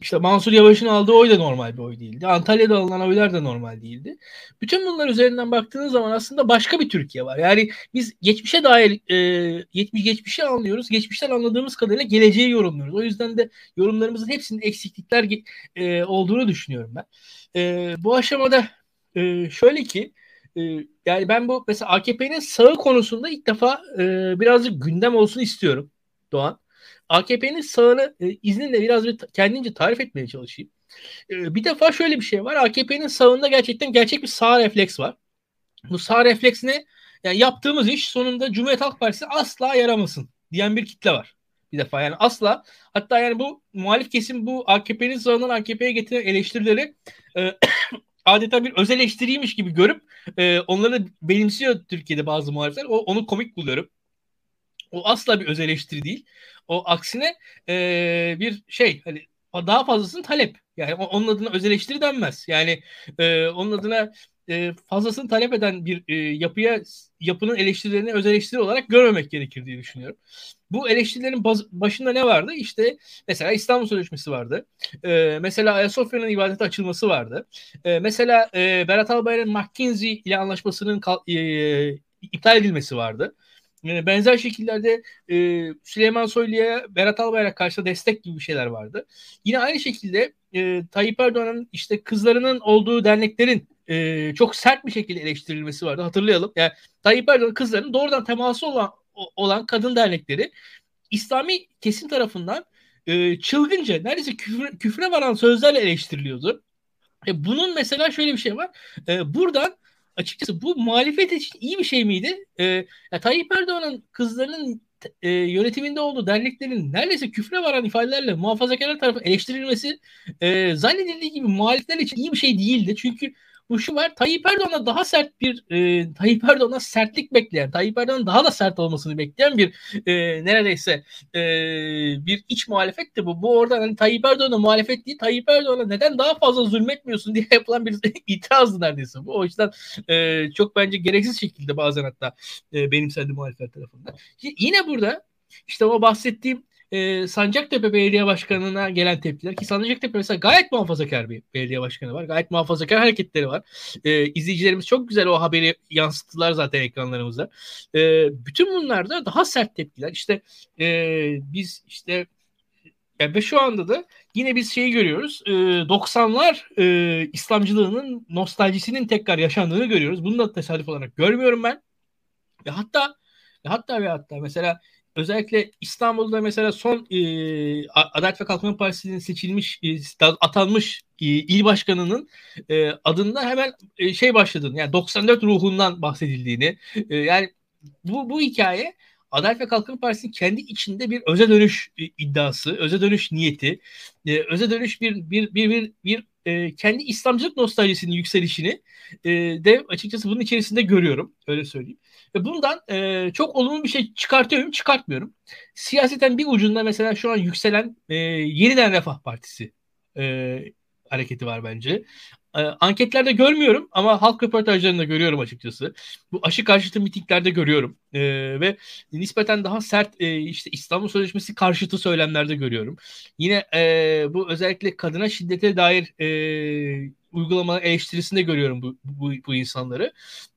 işte Mansur Yavaş'ın aldığı oy da normal bir oy değildi. Antalya'da alınan oylar da normal değildi. Bütün bunlar üzerinden baktığınız zaman aslında başka bir Türkiye var. Yani biz geçmişe dair e, geçmiş geçmişi anlıyoruz. Geçmişten anladığımız kadarıyla geleceği yorumluyoruz. O yüzden de yorumlarımızın hepsinin eksiklikler e, olduğunu düşünüyorum ben. E, bu aşamada e, şöyle ki e, yani ben bu mesela AKP'nin sağı konusunda ilk defa e, birazcık gündem olsun istiyorum Doğan. AKP'nin sağını e, izninle biraz bir kendince tarif etmeye çalışayım. E, bir defa şöyle bir şey var. AKP'nin sağında gerçekten gerçek bir sağ refleks var. Bu sağ refleks ne? Yani yaptığımız iş sonunda Cumhuriyet Halk Partisi asla yaramasın diyen bir kitle var. Bir defa yani asla hatta yani bu muhalif kesim bu AKP'nin sağından AKP'ye getiren eleştirileri e, adeta bir öz eleştiriymiş gibi görüp e, onları benimsiyor Türkiye'de bazı muhalifler. O, onu komik buluyorum. O asla bir öz eleştiri değil. O aksine e, bir şey hani daha fazlasını talep. Yani onun adına öz eleştiri denmez. Yani e, onun adına e, fazlasını talep eden bir e, yapıya yapının eleştirilerini öz eleştiri olarak görmemek gerekir diye düşünüyorum. Bu eleştirilerin baz, başında ne vardı? İşte mesela İstanbul Sözleşmesi vardı. E, mesela Ayasofya'nın ibadete açılması vardı. E, mesela e, Berat Albayrak'ın McKinsey ile anlaşmasının e, iptal edilmesi vardı. E, benzer şekillerde e, Süleyman Soylu'ya Berat Albayrak karşı destek gibi şeyler vardı. Yine aynı şekilde e, Tayyip Erdoğan'ın işte kızlarının olduğu derneklerin e, çok sert bir şekilde eleştirilmesi vardı. Hatırlayalım. Yani Tayyip Erdoğan kızlarının doğrudan teması olan olan kadın dernekleri İslami kesim tarafından e, çılgınca neredeyse küfre, küfre varan sözlerle eleştiriliyordu. E, bunun mesela şöyle bir şey var. E, buradan açıkçası bu muhalefet için iyi bir şey miydi? E, ya Tayyip Erdoğan'ın kızlarının e, yönetiminde olduğu derneklerin neredeyse küfre varan ifadelerle muhafazakarlar tarafından eleştirilmesi e, zannedildiği gibi muhalifler için iyi bir şey değildi. Çünkü bu şu var. Tayyip Erdoğan'a daha sert bir e, Tayyip Erdoğan'a sertlik bekleyen, Tayyip Erdoğan'ın daha da sert olmasını bekleyen bir e, neredeyse e, bir iç muhalefet de bu. Bu oradan hani Tayyip Erdoğan'a muhalefet değil, Tayyip Erdoğan'a neden daha fazla zulmetmiyorsun diye yapılan bir itirazdı neredeyse. Bu o yüzden e, çok bence gereksiz şekilde bazen hatta e, benimsendi muhalefet tarafından. Yine burada işte o bahsettiğim e, Sancaktepe Belediye Başkanı'na gelen tepkiler ki Sancaktepe mesela gayet muhafazakar bir belediye başkanı var. Gayet muhafazakar hareketleri var. E, izleyicilerimiz çok güzel o haberi yansıttılar zaten ekranlarımızda. E, bütün bunlarda daha sert tepkiler. İşte e, biz işte yani ve şu anda da yine biz şeyi görüyoruz. E, 90'lar e, İslamcılığının nostaljisinin tekrar yaşandığını görüyoruz. Bunu da tesadüf olarak görmüyorum ben. Ve hatta hatta ve hatta mesela özellikle İstanbul'da mesela son e, Adalet ve Kalkınma Partisi'nin seçilmiş, e, atanmış e, il başkanının e, adında hemen e, şey başladığını yani 94 ruhundan bahsedildiğini e, yani bu, bu hikaye Adalet ve Kalkınma Partisi'nin kendi içinde bir öze dönüş e, iddiası, öze dönüş niyeti, e, öze dönüş bir bir bir bir, bir e, kendi İslamcılık nostaljisinin yükselişini e, de açıkçası bunun içerisinde görüyorum. Öyle söyleyeyim. Ve bundan e, çok olumlu bir şey çıkartıyorum, çıkartmıyorum. Siyaseten bir ucunda mesela şu an yükselen e, Yeniden Refah Partisi e, hareketi var bence. E, anketlerde görmüyorum ama halk röportajlarında görüyorum açıkçası. Bu aşı karşıtı mitinglerde görüyorum. E, ve nispeten daha sert e, işte İstanbul Sözleşmesi karşıtı söylemlerde görüyorum. Yine e, bu özellikle kadına şiddete dair e, uygulama eleştirisinde görüyorum bu, bu, bu insanları.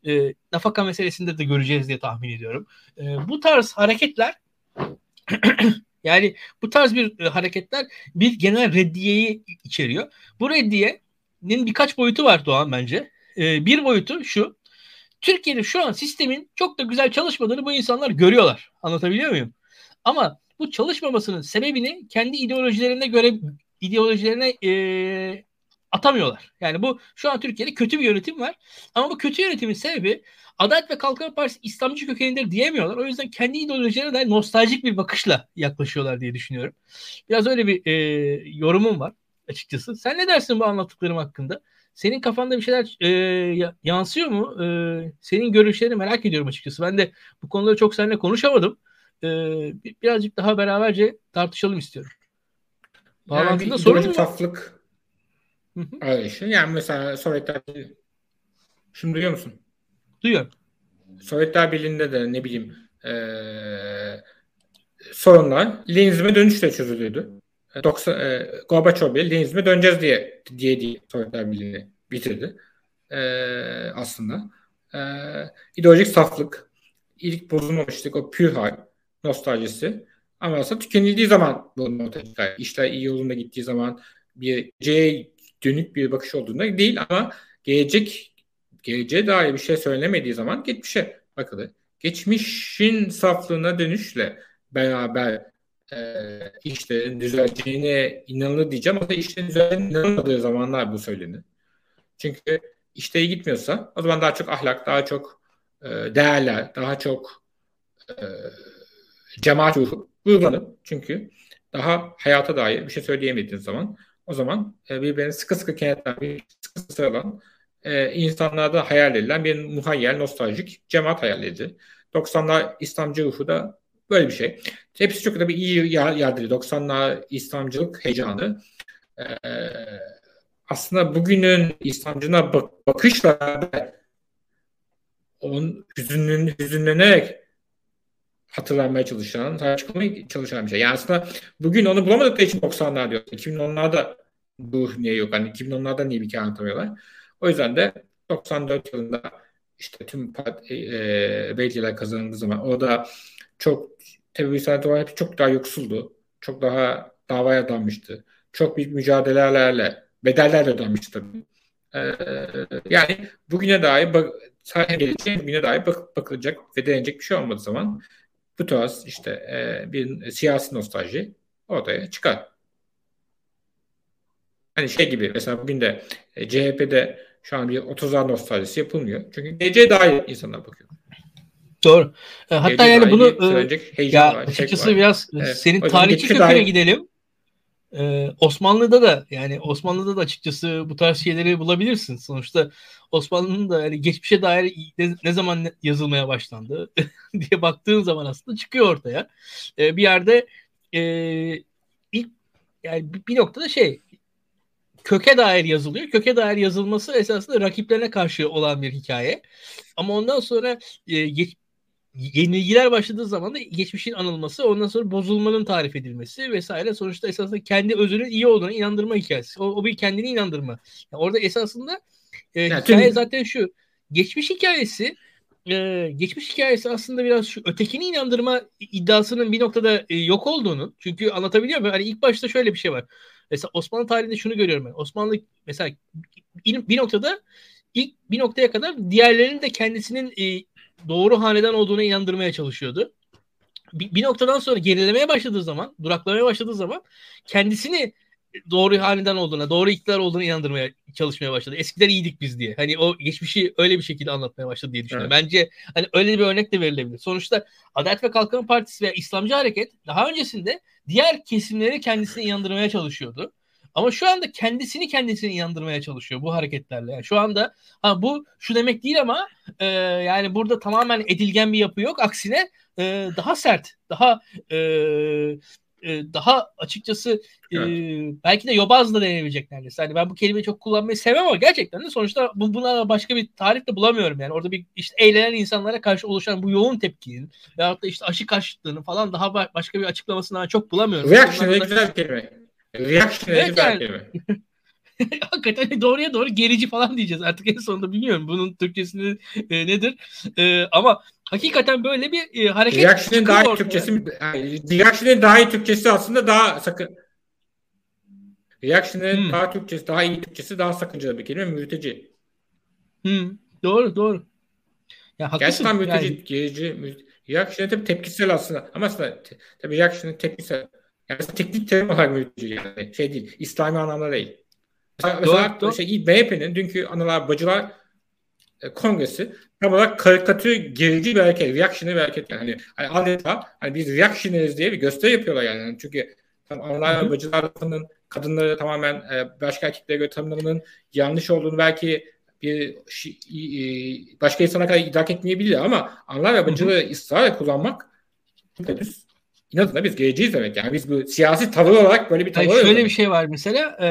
E, nafaka meselesinde de göreceğiz diye tahmin ediyorum. E, bu tarz hareketler yani bu tarz bir e, hareketler bir genel reddiyeyi içeriyor. Bu reddiyenin birkaç boyutu var Doğan bence. E, bir boyutu şu. Türkiye'de şu an sistemin çok da güzel çalışmadığını bu insanlar görüyorlar. Anlatabiliyor muyum? Ama bu çalışmamasının sebebini kendi ideolojilerine göre ideolojilerine e, atamıyorlar. Yani bu şu an Türkiye'de kötü bir yönetim var. Ama bu kötü yönetimin sebebi Adalet ve Kalkınma Partisi İslamcı kökenindedir diyemiyorlar. O yüzden kendi ideolojilerine dair nostaljik bir bakışla yaklaşıyorlar diye düşünüyorum. Biraz öyle bir e, yorumum var açıkçası. Sen ne dersin bu anlattıklarım hakkında? Senin kafanda bir şeyler e, yansıyor mu? E, senin görüşlerini merak ediyorum açıkçası. Ben de bu konuları çok seninle konuşamadım. E, birazcık daha beraberce tartışalım istiyorum. Bağlantıda yani sorun mu? Saflık arayışı. Yani mesela Sovyetler Şimdi duyuyor musun? Duyuyorum. Sovyetler Birliği'nde de ne bileyim ee, sorunlar Leninizme dönüşle çözülüyordu. 90, e, Gorbaçov bile Leninizme döneceğiz diye diye diye Sovyetler Birliği'ni bitirdi. E, aslında. E, ideolojik saflık, ilk bozulmamışlık, o pür hal, nostaljisi. Ama aslında tükenildiği zaman bu ortaya çıkar. İşler iyi yolunda gittiği zaman bir geleceğe dönük bir bakış olduğunda değil ama gelecek geleceğe dair bir şey söylemediği zaman geçmişe bakılır. Geçmişin saflığına dönüşle beraber e, işte düzeleceğine inanılır diyeceğim ama işlerin düzeleceğine inanılmadığı zamanlar bu söylenir. Çünkü işte iyi gitmiyorsa o zaman daha çok ahlak, daha çok e, değerler, daha çok e, cemaat ruhu uygulanır. Çünkü daha hayata dair bir şey söyleyemediğiniz zaman o zaman e, birbirini sıkı sıkı kenetlenmiş, sıkı sıkı sarılan e, insanlarda hayal edilen bir muhayyel, nostaljik cemaat hayalleridir. 90'lar İslamcı ruhu da böyle bir şey. Hepsi çok da bir iyi yardımcı. 90'lar İslamcılık heyecanı. E, aslında bugünün İslamcına bak bakışla onun hüzünlen, hüzünlenerek hatırlanmaya çalışan, tartışmaya çalışan bir şey. Yani aslında bugün onu bulamadıkları için 90'lar diyor. 2010'larda bu niye yok? Hani 2010'larda niye bir hikaye anlatamıyorlar? O yüzden de 94 yılında işte tüm part, e, e, belediyeler kazanıldığı zaman o da çok tabii Hüsnü Doğan çok daha yoksuldu. Çok daha davaya danmıştı. Çok büyük mücadelelerle, bedellerle danmıştı tabii. Ee, yani bugüne dair bak, sadece geleceğe bugüne dair bak, bakılacak ve denecek bir şey olmadığı zaman bu tarz işte e, bir siyasi nostalji ortaya çıkar. Hani şey gibi mesela bugün de e, CHP'de şu an bir 30'lar nostaljisi yapılmıyor. Çünkü geleceğe dair insanlar bakıyor. Doğru. E, hatta Geleceğe yani bunu e, ya var, açıkçası var. biraz evet. senin tarihçi kökene dair... gidelim. Ee, Osmanlı'da da yani Osmanlı'da da açıkçası bu tarz şeyleri bulabilirsin. Sonuçta Osmanlı'nın da yani geçmişe dair ne, ne zaman yazılmaya başlandı diye baktığın zaman aslında çıkıyor ortaya. Ee, bir yerde e, ilk yani bir, bir noktada şey köke dair yazılıyor. Köke dair yazılması esasında rakiplerine karşı olan bir hikaye. Ama ondan sonra e, geç, yenilgiler başladığı zaman da geçmişin anılması, ondan sonra bozulmanın tarif edilmesi vesaire sonuçta esasında kendi özünün iyi olduğuna inandırma hikayesi. O, o bir kendini inandırma. Yani orada esasında e, yani hikaye tüm... zaten şu. Geçmiş hikayesi e, geçmiş hikayesi aslında biraz şu ötekini inandırma iddiasının bir noktada e, yok olduğunu. Çünkü anlatabiliyor muyum? Hani ilk başta şöyle bir şey var. Mesela Osmanlı tarihinde şunu görüyorum ben. Osmanlı mesela bir noktada ilk bir noktaya kadar diğerlerinin de kendisinin e, doğru hanedan olduğuna inandırmaya çalışıyordu. Bir, bir noktadan sonra gerilemeye başladığı zaman, duraklamaya başladığı zaman kendisini doğru hanedan olduğuna, doğru iktidar olduğuna inandırmaya çalışmaya başladı. Eskiden iyiydik biz diye. Hani o geçmişi öyle bir şekilde anlatmaya başladı diye düşünüyorum. Evet. Bence hani öyle bir örnek de verilebilir. Sonuçta Adalet ve Kalkınma Partisi veya İslamcı Hareket daha öncesinde diğer kesimleri kendisine inandırmaya çalışıyordu. Ama şu anda kendisini kendisini inandırmaya çalışıyor bu hareketlerle. Yani şu anda ha bu şu demek değil ama e, yani burada tamamen edilgen bir yapı yok. Aksine e, daha sert, daha e, e, daha açıkçası e, belki de yobaz da denebilecek neredeyse. Hani ben bu kelimeyi çok kullanmayı sevmem ama gerçekten de sonuçta bu, buna başka bir tarif de bulamıyorum yani. Orada bir işte eğlenen insanlara karşı oluşan bu yoğun tepkinin veyahut da işte aşı karşıtlığını falan daha başka bir açıklamasından çok bulamıyorum. Reaction güzel kelime. Reaction evet, yani. kelime. Hakikaten doğruya doğru gerici falan diyeceğiz artık en sonunda bilmiyorum bunun Türkçesini e, nedir e, ama hakikaten böyle bir e, hareket Reaction'ın daha iyi Türkçesi yani, Reaction'ın daha iyi Türkçesi aslında daha sakın Reaction'ın hmm. daha Türkçesi daha iyi Türkçesi daha sakıncalı bir kelime mülteci. Hmm. Doğru doğru. Ya. Gerçekten mülteci, yani... gerici, Reaction'e tabii tepkisel aslında. Ama aslında te, tabii Reaction'ın tepkisel. Yani teknik terim olarak mevcut yani. Şey değil. İslami anlamda değil. Mesela, doğru, mesela doğru. Şey, MHP'nin dünkü analar bacılar e, kongresi tam olarak karikatür gerici bir hareket, reactionary bir hareket yani. Hani, adeta hani biz reactionaries diye bir gösteri yapıyorlar yani. yani çünkü tam analar ve bacılar kadınları tamamen e, başka erkeklere göre tanımlamanın yanlış olduğunu belki bir başka insana kadar idrak etmeyebilir ama anlar ve bacıları ısrarla kullanmak henüz inadına biz geleceğiz demek. Yani biz bu siyasi tavır olarak böyle bir tavır Hayır, Şöyle bir şey var mesela e,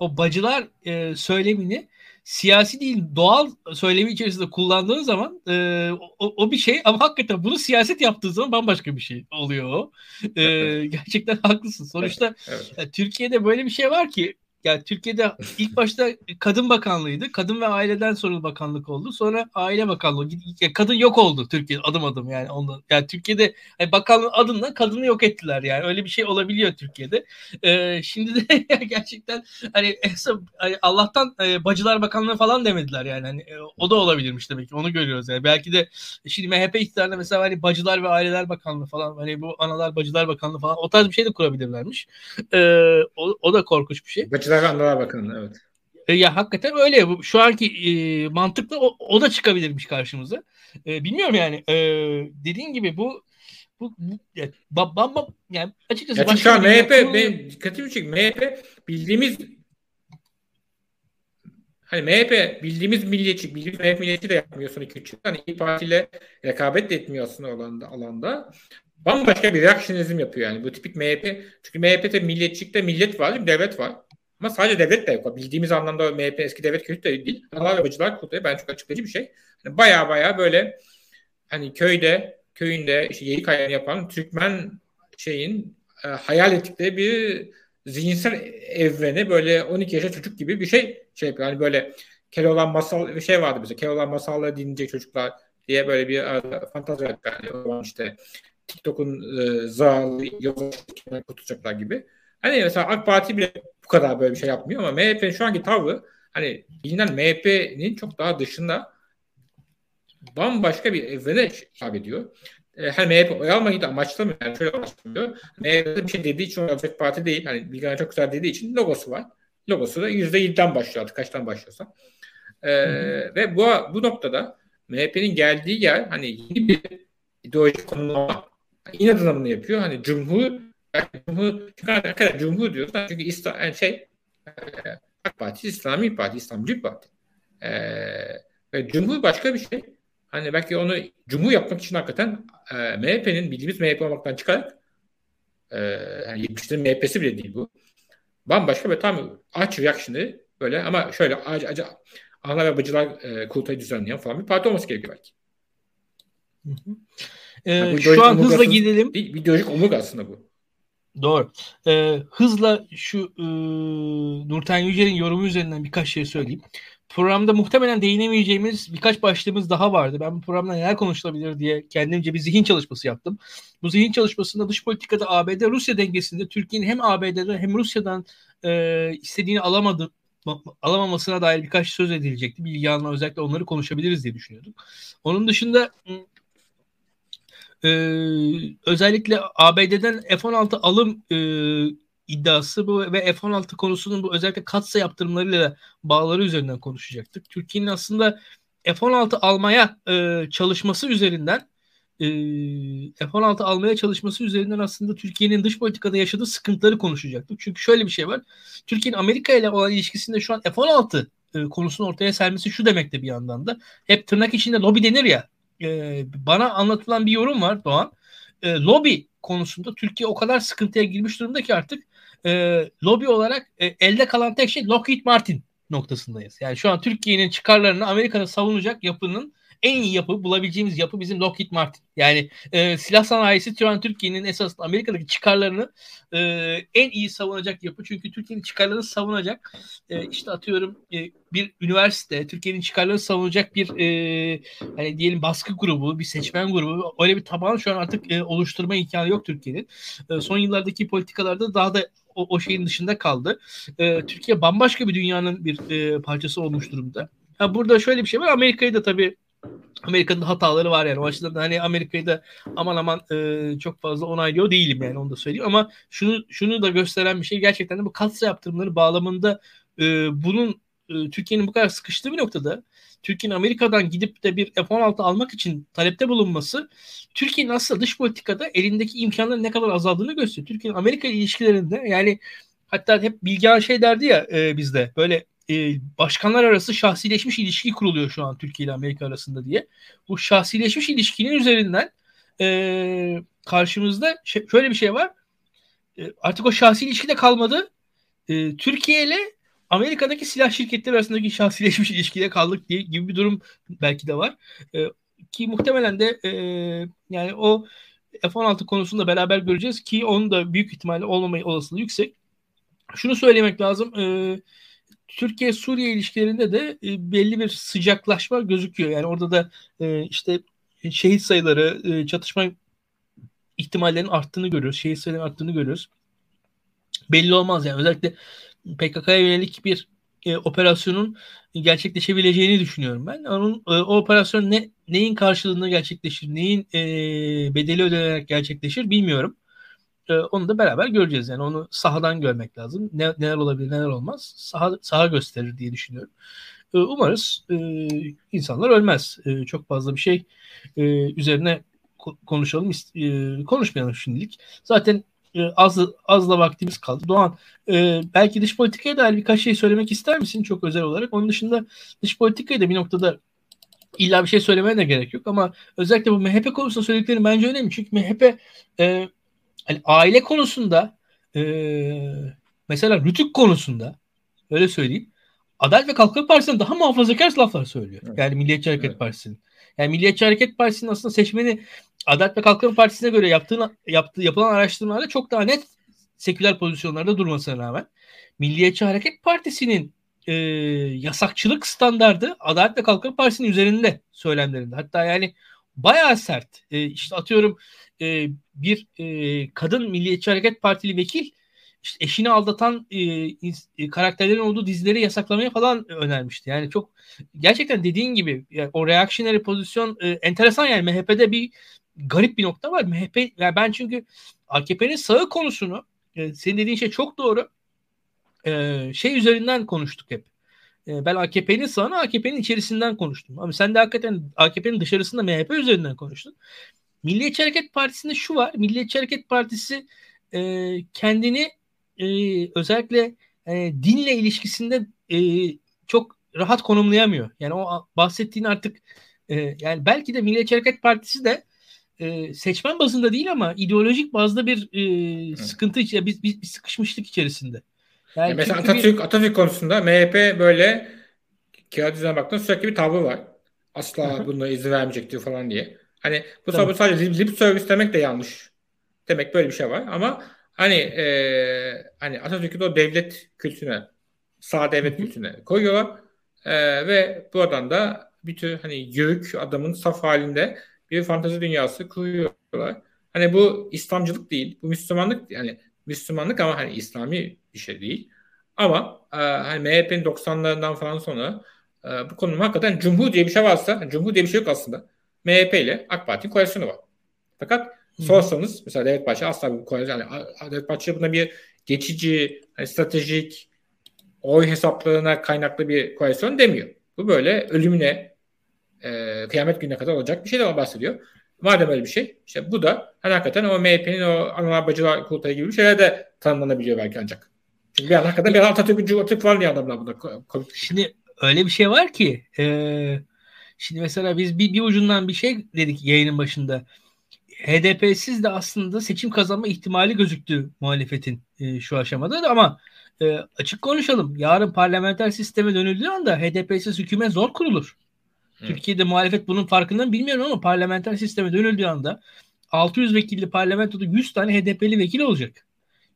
o bacılar e, söylemini siyasi değil doğal söylemi içerisinde kullandığın zaman e, o, o bir şey ama hakikaten bunu siyaset yaptığı zaman bambaşka bir şey oluyor o. E, gerçekten haklısın. Sonuçta evet, evet. Türkiye'de böyle bir şey var ki yani Türkiye'de ilk başta Kadın Bakanlığı'ydı. Kadın ve Aileden sorumlu bakanlık oldu. Sonra Aile Bakanlığı. Yani kadın yok oldu Türkiye adım adım yani ondan. Yani Türkiye'de yani bakanlığın adından kadını yok ettiler yani. Öyle bir şey olabiliyor Türkiye'de. Ee, şimdi de gerçekten hani, hani Allah'tan e, Bacılar Bakanlığı falan demediler yani. Hani, e, o da olabilirmiş demek ki. Onu görüyoruz yani. Belki de şimdi MHP iktidarında mesela hani Bacılar ve Aileler Bakanlığı falan hani bu Analar Bacılar Bakanlığı falan o tarz bir şey de kurabilirlermiş. Ee, o, o da korkunç bir şey. Bacılar Analar Bakanlığı evet. E, ya hakikaten öyle. Şu anki e, mantıkla o, o da çıkabilirmiş karşımıza. E, bilmiyorum yani. E, dediğin gibi bu bu, bu ya, ba, ba, ba, yani açıkçası ya başka MHP yapımı... benim dikkatimi çek. MHP bildiğimiz hani MHP bildiğimiz milliyetçi, bildiğimiz MHP milliyetçi de yapmıyorsun iki üç Hani İYİ Parti ile rekabet de etmiyorsun alanda, alanda. Bambaşka bir reaksiyonizm yapıyor yani. Bu tipik MHP. Çünkü MHP'de milliyetçilikte millet var, devlet var. Ama sadece devlet de yok. Bildiğimiz anlamda MHP eski devlet kötü de değil. Analar Bacılar kuruluyor. Ben çok açıklayıcı bir şey. Yani baya baya böyle hani köyde, köyünde işte yayık ayarını yapan Türkmen şeyin e, hayal ettikleri bir zihinsel evreni böyle 12 yaşa çocuk gibi bir şey şey yapıyor. Yani böyle Keloğlan masal bir şey vardı bize. Keloğlan masalları dinleyecek çocuklar diye böyle bir e, fantazi yani işte TikTok'un e, zavallı yolda kurtulacaklar gibi. Hani mesela AK Parti bile bu kadar böyle bir şey yapmıyor ama MHP'nin şu anki tavrı hani bilinen MHP'nin çok daha dışında bambaşka bir evrene hitap ediyor. E, hani MHP oy almayı da amaçlamıyor. Yani şöyle amaçlamıyor. MHP bir şey dediği için olacak parti değil. Hani Bilgehan çok güzel dediği için logosu var. Logosu da %7'den başlıyor artık kaçtan başlıyorsa. E, ve bu, bu noktada MHP'nin geldiği yer hani yeni bir ideolojik konumlama inadına bunu yapıyor. Hani Cumhur Cumhur, çünkü arkadaşlar Cumhur diyoruz. Çünkü İslam, yani şey e, AK Parti İslami Parti, İslamcı Parti. Ee, Cumhur başka bir şey. Hani belki onu Cumhur yapmak için hakikaten e, MHP'nin bildiğimiz MHP olmaktan çıkarak e, yani 70'lerin MHP'si bile değil bu. Bambaşka ve tam aç reaction'ı böyle ama şöyle acı acı ana ve bacılar e, kurultayı düzenleyen falan bir parti olması gerekiyor belki. Hı hı. Ee, yani şu an hızla gidelim. Bir, bir ideolojik omurga aslında bu. Doğru. Ee, hızla şu e, Nurten Yücel'in yorumu üzerinden birkaç şey söyleyeyim. Programda muhtemelen değinemeyeceğimiz birkaç başlığımız daha vardı. Ben bu programda neler konuşulabilir diye kendimce bir zihin çalışması yaptım. Bu zihin çalışmasında dış politikada ABD-Rusya dengesinde Türkiye'nin hem ABD'den hem Rusya'dan e, istediğini alamadı, alamamasına dair birkaç söz edilecekti. Bilgi alma özellikle onları konuşabiliriz diye düşünüyordum. Onun dışında e, özellikle ABD'den F-16 alım e, iddiası bu ve F-16 konusunun bu özellikle katsa yaptırımlarıyla bağları üzerinden konuşacaktık. Türkiye'nin aslında F-16 almaya e, çalışması üzerinden e, F-16 almaya çalışması üzerinden aslında Türkiye'nin dış politikada yaşadığı sıkıntıları konuşacaktık. Çünkü şöyle bir şey var. Türkiye'nin Amerika ile olan ilişkisinde şu an F-16 e, konusunu ortaya sermesi şu demekte bir yandan da. Hep tırnak içinde lobi denir ya e, bana anlatılan bir yorum var Doğan. E, lobi konusunda Türkiye o kadar sıkıntıya girmiş durumda ki artık e, lobi olarak e, elde kalan tek şey Lockheed Martin noktasındayız. Yani şu an Türkiye'nin çıkarlarını Amerika'da savunacak yapının en iyi yapı bulabileceğimiz yapı bizim Lockheed Martin. Yani e, silah sanayisi şu Türkiye'nin esas Amerika'daki çıkarlarını e, en iyi savunacak yapı. Çünkü Türkiye'nin çıkarlarını savunacak e, işte atıyorum e, bir üniversite, Türkiye'nin çıkarlarını savunacak bir e, hani diyelim baskı grubu, bir seçmen grubu öyle bir taban şu an artık e, oluşturma imkanı yok Türkiye'nin. E, son yıllardaki politikalarda daha da o, o şeyin dışında kaldı. E, Türkiye bambaşka bir dünyanın bir e, parçası olmuş durumda. Ha, burada şöyle bir şey var. Amerika'yı da tabii Amerika'nın hataları var yani. O açıdan da hani Amerika'yı da aman aman e, çok fazla onaylıyor değilim yani onu da söyleyeyim. Ama şunu şunu da gösteren bir şey gerçekten de bu katsa yaptırımları bağlamında e, bunun e, Türkiye'nin bu kadar sıkıştığı bir noktada Türkiye'nin Amerika'dan gidip de bir F-16 almak için talepte bulunması Türkiye'nin aslında dış politikada elindeki imkanların ne kadar azaldığını gösteriyor. Türkiye'nin Amerika ilişkilerinde yani hatta hep Bilgehan şey derdi ya e, bizde böyle e, başkanlar arası şahsileşmiş ilişki kuruluyor şu an Türkiye ile Amerika arasında diye. Bu şahsileşmiş ilişkinin üzerinden e, karşımızda şöyle bir şey var. E, artık o şahsi ilişki de kalmadı. E, Türkiye ile Amerika'daki silah şirketleri arasındaki şahsileşmiş ilişkiye kaldık diye gibi bir durum belki de var. E, ki muhtemelen de e, yani o F-16 konusunda beraber göreceğiz ki onun da büyük ihtimalle olmama olasılığı yüksek. Şunu söylemek lazım. E, Türkiye-Suriye ilişkilerinde de e, belli bir sıcaklaşma gözüküyor. Yani orada da e, işte şehit sayıları, e, çatışma ihtimallerinin arttığını görüyoruz. Şehit sayılarının arttığını görüyoruz. Belli olmaz yani. Özellikle PKK'ya yönelik bir operasyonun gerçekleşebileceğini düşünüyorum ben. Onun o operasyon ne neyin karşılığında gerçekleşir, neyin bedeli ödenerek gerçekleşir bilmiyorum. E, onu da beraber göreceğiz. Yani onu sahadan görmek lazım. Ne, neler olabilir, neler olmaz. Saha, saha gösterir diye düşünüyorum. E, umarız e, insanlar ölmez. E, çok fazla bir şey e, üzerine konuşalım. E, konuşmayalım şimdilik. Zaten e, az az da vaktimiz kaldı. Doğan e, belki dış politikaya dair birkaç şey söylemek ister misin çok özel olarak? Onun dışında dış politikaya da bir noktada illa bir şey söylemeye de gerek yok ama özellikle bu MHP konusunda söylediklerim bence önemli. Çünkü MHP e, hani aile konusunda e, mesela rütük konusunda öyle söyleyeyim Adalet ve Kalkınma Partisi'nden daha muhafazakar laflar söylüyor. Evet. Yani Milliyetçi Hareket evet. Partisi'nin. Yani Milliyetçi Hareket Partisi'nin aslında seçmeni Adalet ve Kalkınma Partisi'ne göre yaptığın, yaptığı, yapılan araştırmalarda çok daha net seküler pozisyonlarda durmasına rağmen Milliyetçi Hareket Partisi'nin e, yasakçılık standardı Adalet ve Kalkınma Partisi'nin üzerinde söylemlerinde. Hatta yani bayağı sert. E, işte atıyorum e, bir e, kadın Milliyetçi Hareket Partili vekil işte eşini aldatan e, e, karakterlerin olduğu dizileri yasaklamaya falan önermişti. Yani çok gerçekten dediğin gibi yani o reactionary pozisyon e, enteresan yani MHP'de bir garip bir nokta var. MHP yani ben çünkü AKP'nin sağı konusunu e, senin dediğin şey çok doğru. E, şey üzerinden konuştuk hep. E, ben AKP'nin sağını AKP'nin içerisinden konuştum. Ama sen de hakikaten AKP'nin dışarısında MHP üzerinden konuştun. Milliyetçi Hareket Partisi'nde şu var. Milliyetçi Hareket Partisi e, kendini e, özellikle e, dinle ilişkisinde e, çok rahat konumlayamıyor. Yani o bahsettiğin artık e, yani belki de Milliyetçi Hareket Partisi de e, seçmen bazında değil ama ideolojik bazda bir e, sıkıntı içinde biz, biz bir sıkışmışlık içerisinde. Yani yani mesela Atatürk bir... Atatürk konusunda MHP böyle kağıt üzerine baktığında sürekli bir tavrı var. Asla buna izin vermeyecektir falan diye. Hani bu tamam. sadece lip, lip service demek de yanlış. Demek böyle bir şey var ama hani e, hani Atatürk'ü de o devlet kültürüne sağ devlet kültürüne koyuyorlar. E, ve buradan da bir tür hani yürük adamın saf halinde bir fantezi dünyası kuruyorlar. Hani bu İslamcılık değil, bu Müslümanlık yani Müslümanlık ama hani İslami bir şey değil. Ama e, hani MHP'nin 90'larından falan sonra e, bu konunun hakikaten Cumhur diye bir şey varsa, Cumhur diye bir şey yok aslında. MHP ile AK Parti koalisyonu var. Fakat sorsanız mesela Devlet Bahçeli asla bir koalisyon, yani Devlet Bahçeli buna bir geçici, hani stratejik oy hesaplarına kaynaklı bir koalisyon demiyor. Bu böyle ölümüne e, kıyamet gününe kadar olacak bir şeyden bahsediyor. Madem öyle bir şey, işte bu da hani hakikaten o MHP'nin o analar bacılar kurultayı gibi bir şeyler de tanımlanabiliyor belki ancak. Çünkü bir an hakikaten bir Atatürk, Atatürk var diye adamlar bunda. Şimdi öyle bir şey var ki e, şimdi mesela biz bir, bir ucundan bir şey dedik yayının başında. HDP'siz de aslında seçim kazanma ihtimali gözüktü muhalefetin e, şu aşamada da ama e, açık konuşalım. Yarın parlamenter sisteme dönüldüğü anda HDP'siz hükümet zor kurulur. Türkiye'de muhalefet bunun farkında mı bilmiyorum ama parlamenter sisteme dönüldüğü anda 600 vekilli parlamentoda 100 tane HDP'li vekil olacak.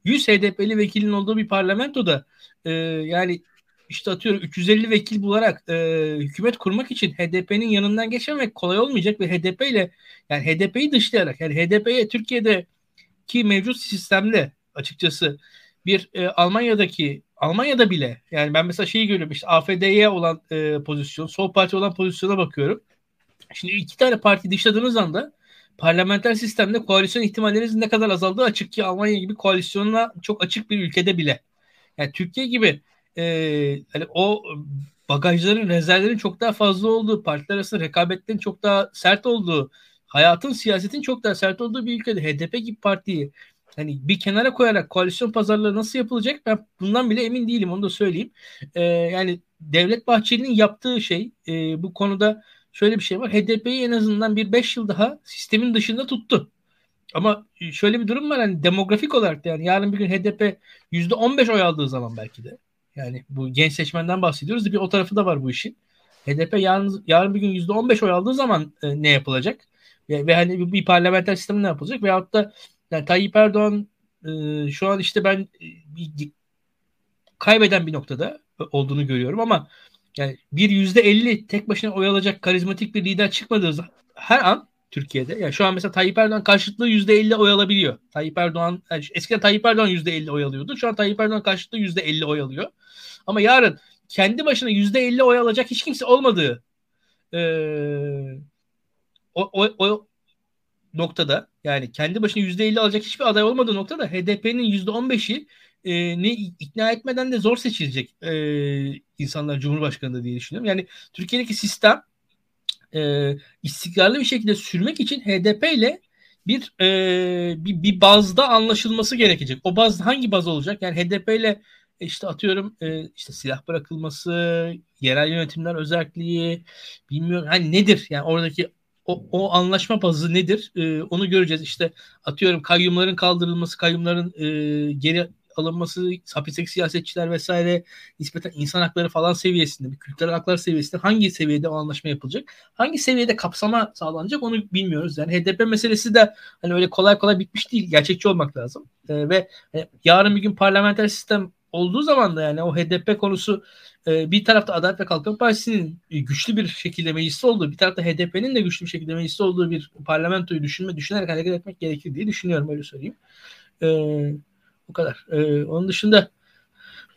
100 HDP'li vekilin olduğu bir parlamentoda e, yani işte atıyorum 350 vekil bularak e, hükümet kurmak için HDP'nin yanından geçemek kolay olmayacak ve HDP ile yani HDP'yi dışlayarak yani HDP'ye Türkiye'de ki mevcut sistemde açıkçası bir e, Almanya'daki Almanya'da bile yani ben mesela şeyi görüyorum işte AFD'ye olan e, pozisyon, sol parti olan pozisyona bakıyorum. Şimdi iki tane parti dışladığınız anda parlamenter sistemde koalisyon ihtimalleriniz ne kadar azaldığı açık ki Almanya gibi koalisyonla çok açık bir ülkede bile. Yani Türkiye gibi e, hani o bagajların, rezervlerin çok daha fazla olduğu, partiler arasında rekabetlerin çok daha sert olduğu, hayatın, siyasetin çok daha sert olduğu bir ülkede HDP gibi partiyi hani bir kenara koyarak koalisyon pazarlığı nasıl yapılacak ben bundan bile emin değilim onu da söyleyeyim. E, yani Devlet Bahçeli'nin yaptığı şey e, bu konuda şöyle bir şey var. HDP'yi en azından bir 5 yıl daha sistemin dışında tuttu. Ama şöyle bir durum var hani demografik olarak da yani yarın bir gün HDP %15 oy aldığı zaman belki de yani bu genç seçmenden bahsediyoruz bir o tarafı da var bu işin. HDP yarın, yarın bir gün %15 oy aldığı zaman e, ne yapılacak? Ve, ve hani bir, bir parlamenter sistem ne yapılacak? Veyahut da yani Tayyip Erdoğan e, şu an işte ben e, kaybeden bir noktada olduğunu görüyorum ama yani bir yüzde elli tek başına oy alacak karizmatik bir lider çıkmadığı her an Türkiye'de. Yani şu an mesela Tayyip Erdoğan karşıtlığı yüzde elli oy alabiliyor. Tayyip Erdoğan yani eskiden Tayyip Erdoğan yüzde elli oy alıyordu. Şu an Tayyip Erdoğan karşıtlığı yüzde elli oy alıyor. Ama yarın kendi başına yüzde elli oy alacak hiç kimse olmadığı e, o, o, o noktada yani kendi başına yüzde elli alacak hiçbir aday olmadığı noktada HDP'nin yüzde on beşi e, ne ikna etmeden de zor seçilecek e, insanlar Cumhurbaşkanı diye düşünüyorum. Yani Türkiye'deki sistem e, istikrarlı bir şekilde sürmek için HDP ile bir, e, bir bir bazda anlaşılması gerekecek. O baz hangi baz olacak? Yani HDP ile işte atıyorum e, işte silah bırakılması, yerel yönetimler özelliği bilmiyorum hani nedir? Yani oradaki o, o anlaşma bazı nedir? E, onu göreceğiz. İşte atıyorum kayyumların kaldırılması, kayyumların e, geri alınması, hapisteki siyasetçiler vesaire nispeten insan hakları falan seviyesinde, bir kültürel haklar seviyesinde hangi seviyede o anlaşma yapılacak? Hangi seviyede kapsama sağlanacak onu bilmiyoruz. Yani HDP meselesi de hani öyle kolay kolay bitmiş değil. Gerçekçi olmak lazım. E, ve e, yarın bir gün parlamenter sistem olduğu zaman da yani o HDP konusu e, bir tarafta Adalet ve Kalkınma Partisi'nin güçlü bir şekilde mecliste olduğu, bir tarafta HDP'nin de güçlü bir şekilde mecliste olduğu bir parlamentoyu düşünme, düşünerek hareket etmek gerekir diye düşünüyorum öyle söyleyeyim. E, bu kadar. E, onun dışında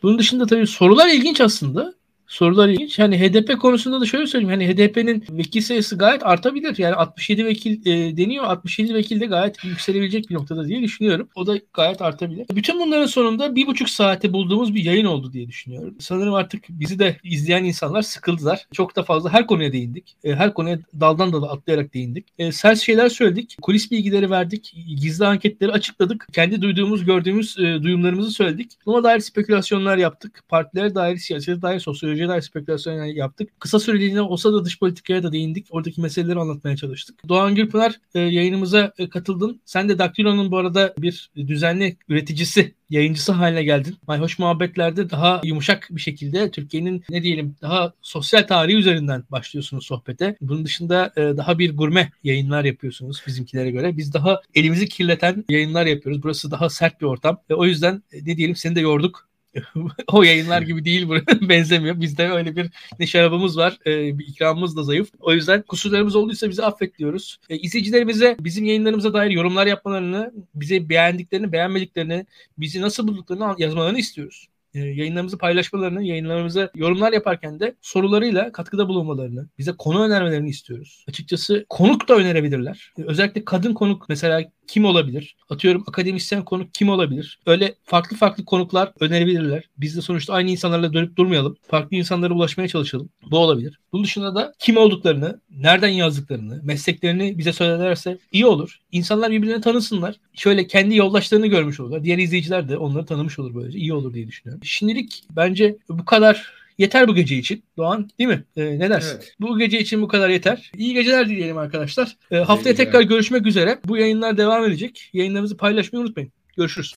bunun dışında tabii sorular ilginç aslında sorular ilginç. Yani HDP konusunda da şöyle söyleyeyim. Hani HDP'nin vekil sayısı gayet artabilir. Yani 67 vekil e, deniyor. 67 vekil de gayet yükselebilecek bir noktada diye düşünüyorum. O da gayet artabilir. Bütün bunların sonunda bir buçuk saate bulduğumuz bir yayın oldu diye düşünüyorum. Sanırım artık bizi de izleyen insanlar sıkıldılar. Çok da fazla her konuya değindik. E, her konuya daldan dala atlayarak değindik. E, sert şeyler söyledik. Kulis bilgileri verdik. Gizli anketleri açıkladık. Kendi duyduğumuz, gördüğümüz e, duyumlarımızı söyledik. Buna dair spekülasyonlar yaptık. Partilere dair, siyasete dair, sosyoloji teknolojiye dair spekülasyon yaptık. Kısa süreliğine olsa da dış politikaya da değindik. Oradaki meseleleri anlatmaya çalıştık. Doğan Gürpınar e, yayınımıza e, katıldın. Sen de Daktilo'nun bu arada bir düzenli üreticisi yayıncısı haline geldin. Mayhoş muhabbetlerde daha yumuşak bir şekilde Türkiye'nin ne diyelim daha sosyal tarihi üzerinden başlıyorsunuz sohbete. Bunun dışında e, daha bir gurme yayınlar yapıyorsunuz bizimkilere göre. Biz daha elimizi kirleten yayınlar yapıyoruz. Burası daha sert bir ortam. E, o yüzden ne diyelim seni de yorduk. o yayınlar gibi değil bu benzemiyor. Bizde öyle bir ne şarabımız var, e, bir ikramımız da zayıf. O yüzden kusurlarımız olduysa bizi affet diyoruz. E, izleyicilerimize bizim yayınlarımıza dair yorumlar yapmalarını, bize beğendiklerini, beğenmediklerini, bizi nasıl bulduklarını yazmalarını istiyoruz yayınlarımızı paylaşmalarını, yayınlarımıza yorumlar yaparken de sorularıyla katkıda bulunmalarını, bize konu önermelerini istiyoruz. Açıkçası konuk da önerebilirler. E, özellikle kadın konuk mesela kim olabilir? Atıyorum akademisyen konuk kim olabilir? Öyle farklı farklı konuklar önerebilirler. Biz de sonuçta aynı insanlarla dönüp durmayalım. Farklı insanlara ulaşmaya çalışalım. Bu olabilir. Bunun dışında da kim olduklarını, nereden yazdıklarını, mesleklerini bize söylerlerse iyi olur. İnsanlar birbirlerini tanısınlar. Şöyle kendi yoldaşlarını görmüş olurlar. Diğer izleyiciler de onları tanımış olur böylece. İyi olur diye düşünüyorum. Şimdilik bence bu kadar Yeter bu gece için Doğan değil mi? Ee, ne dersin? Evet. Bu gece için bu kadar yeter. İyi geceler dileyelim arkadaşlar. Ee, haftaya tekrar görüşmek üzere. Bu yayınlar devam edecek. Yayınlarımızı paylaşmayı unutmayın. Görüşürüz.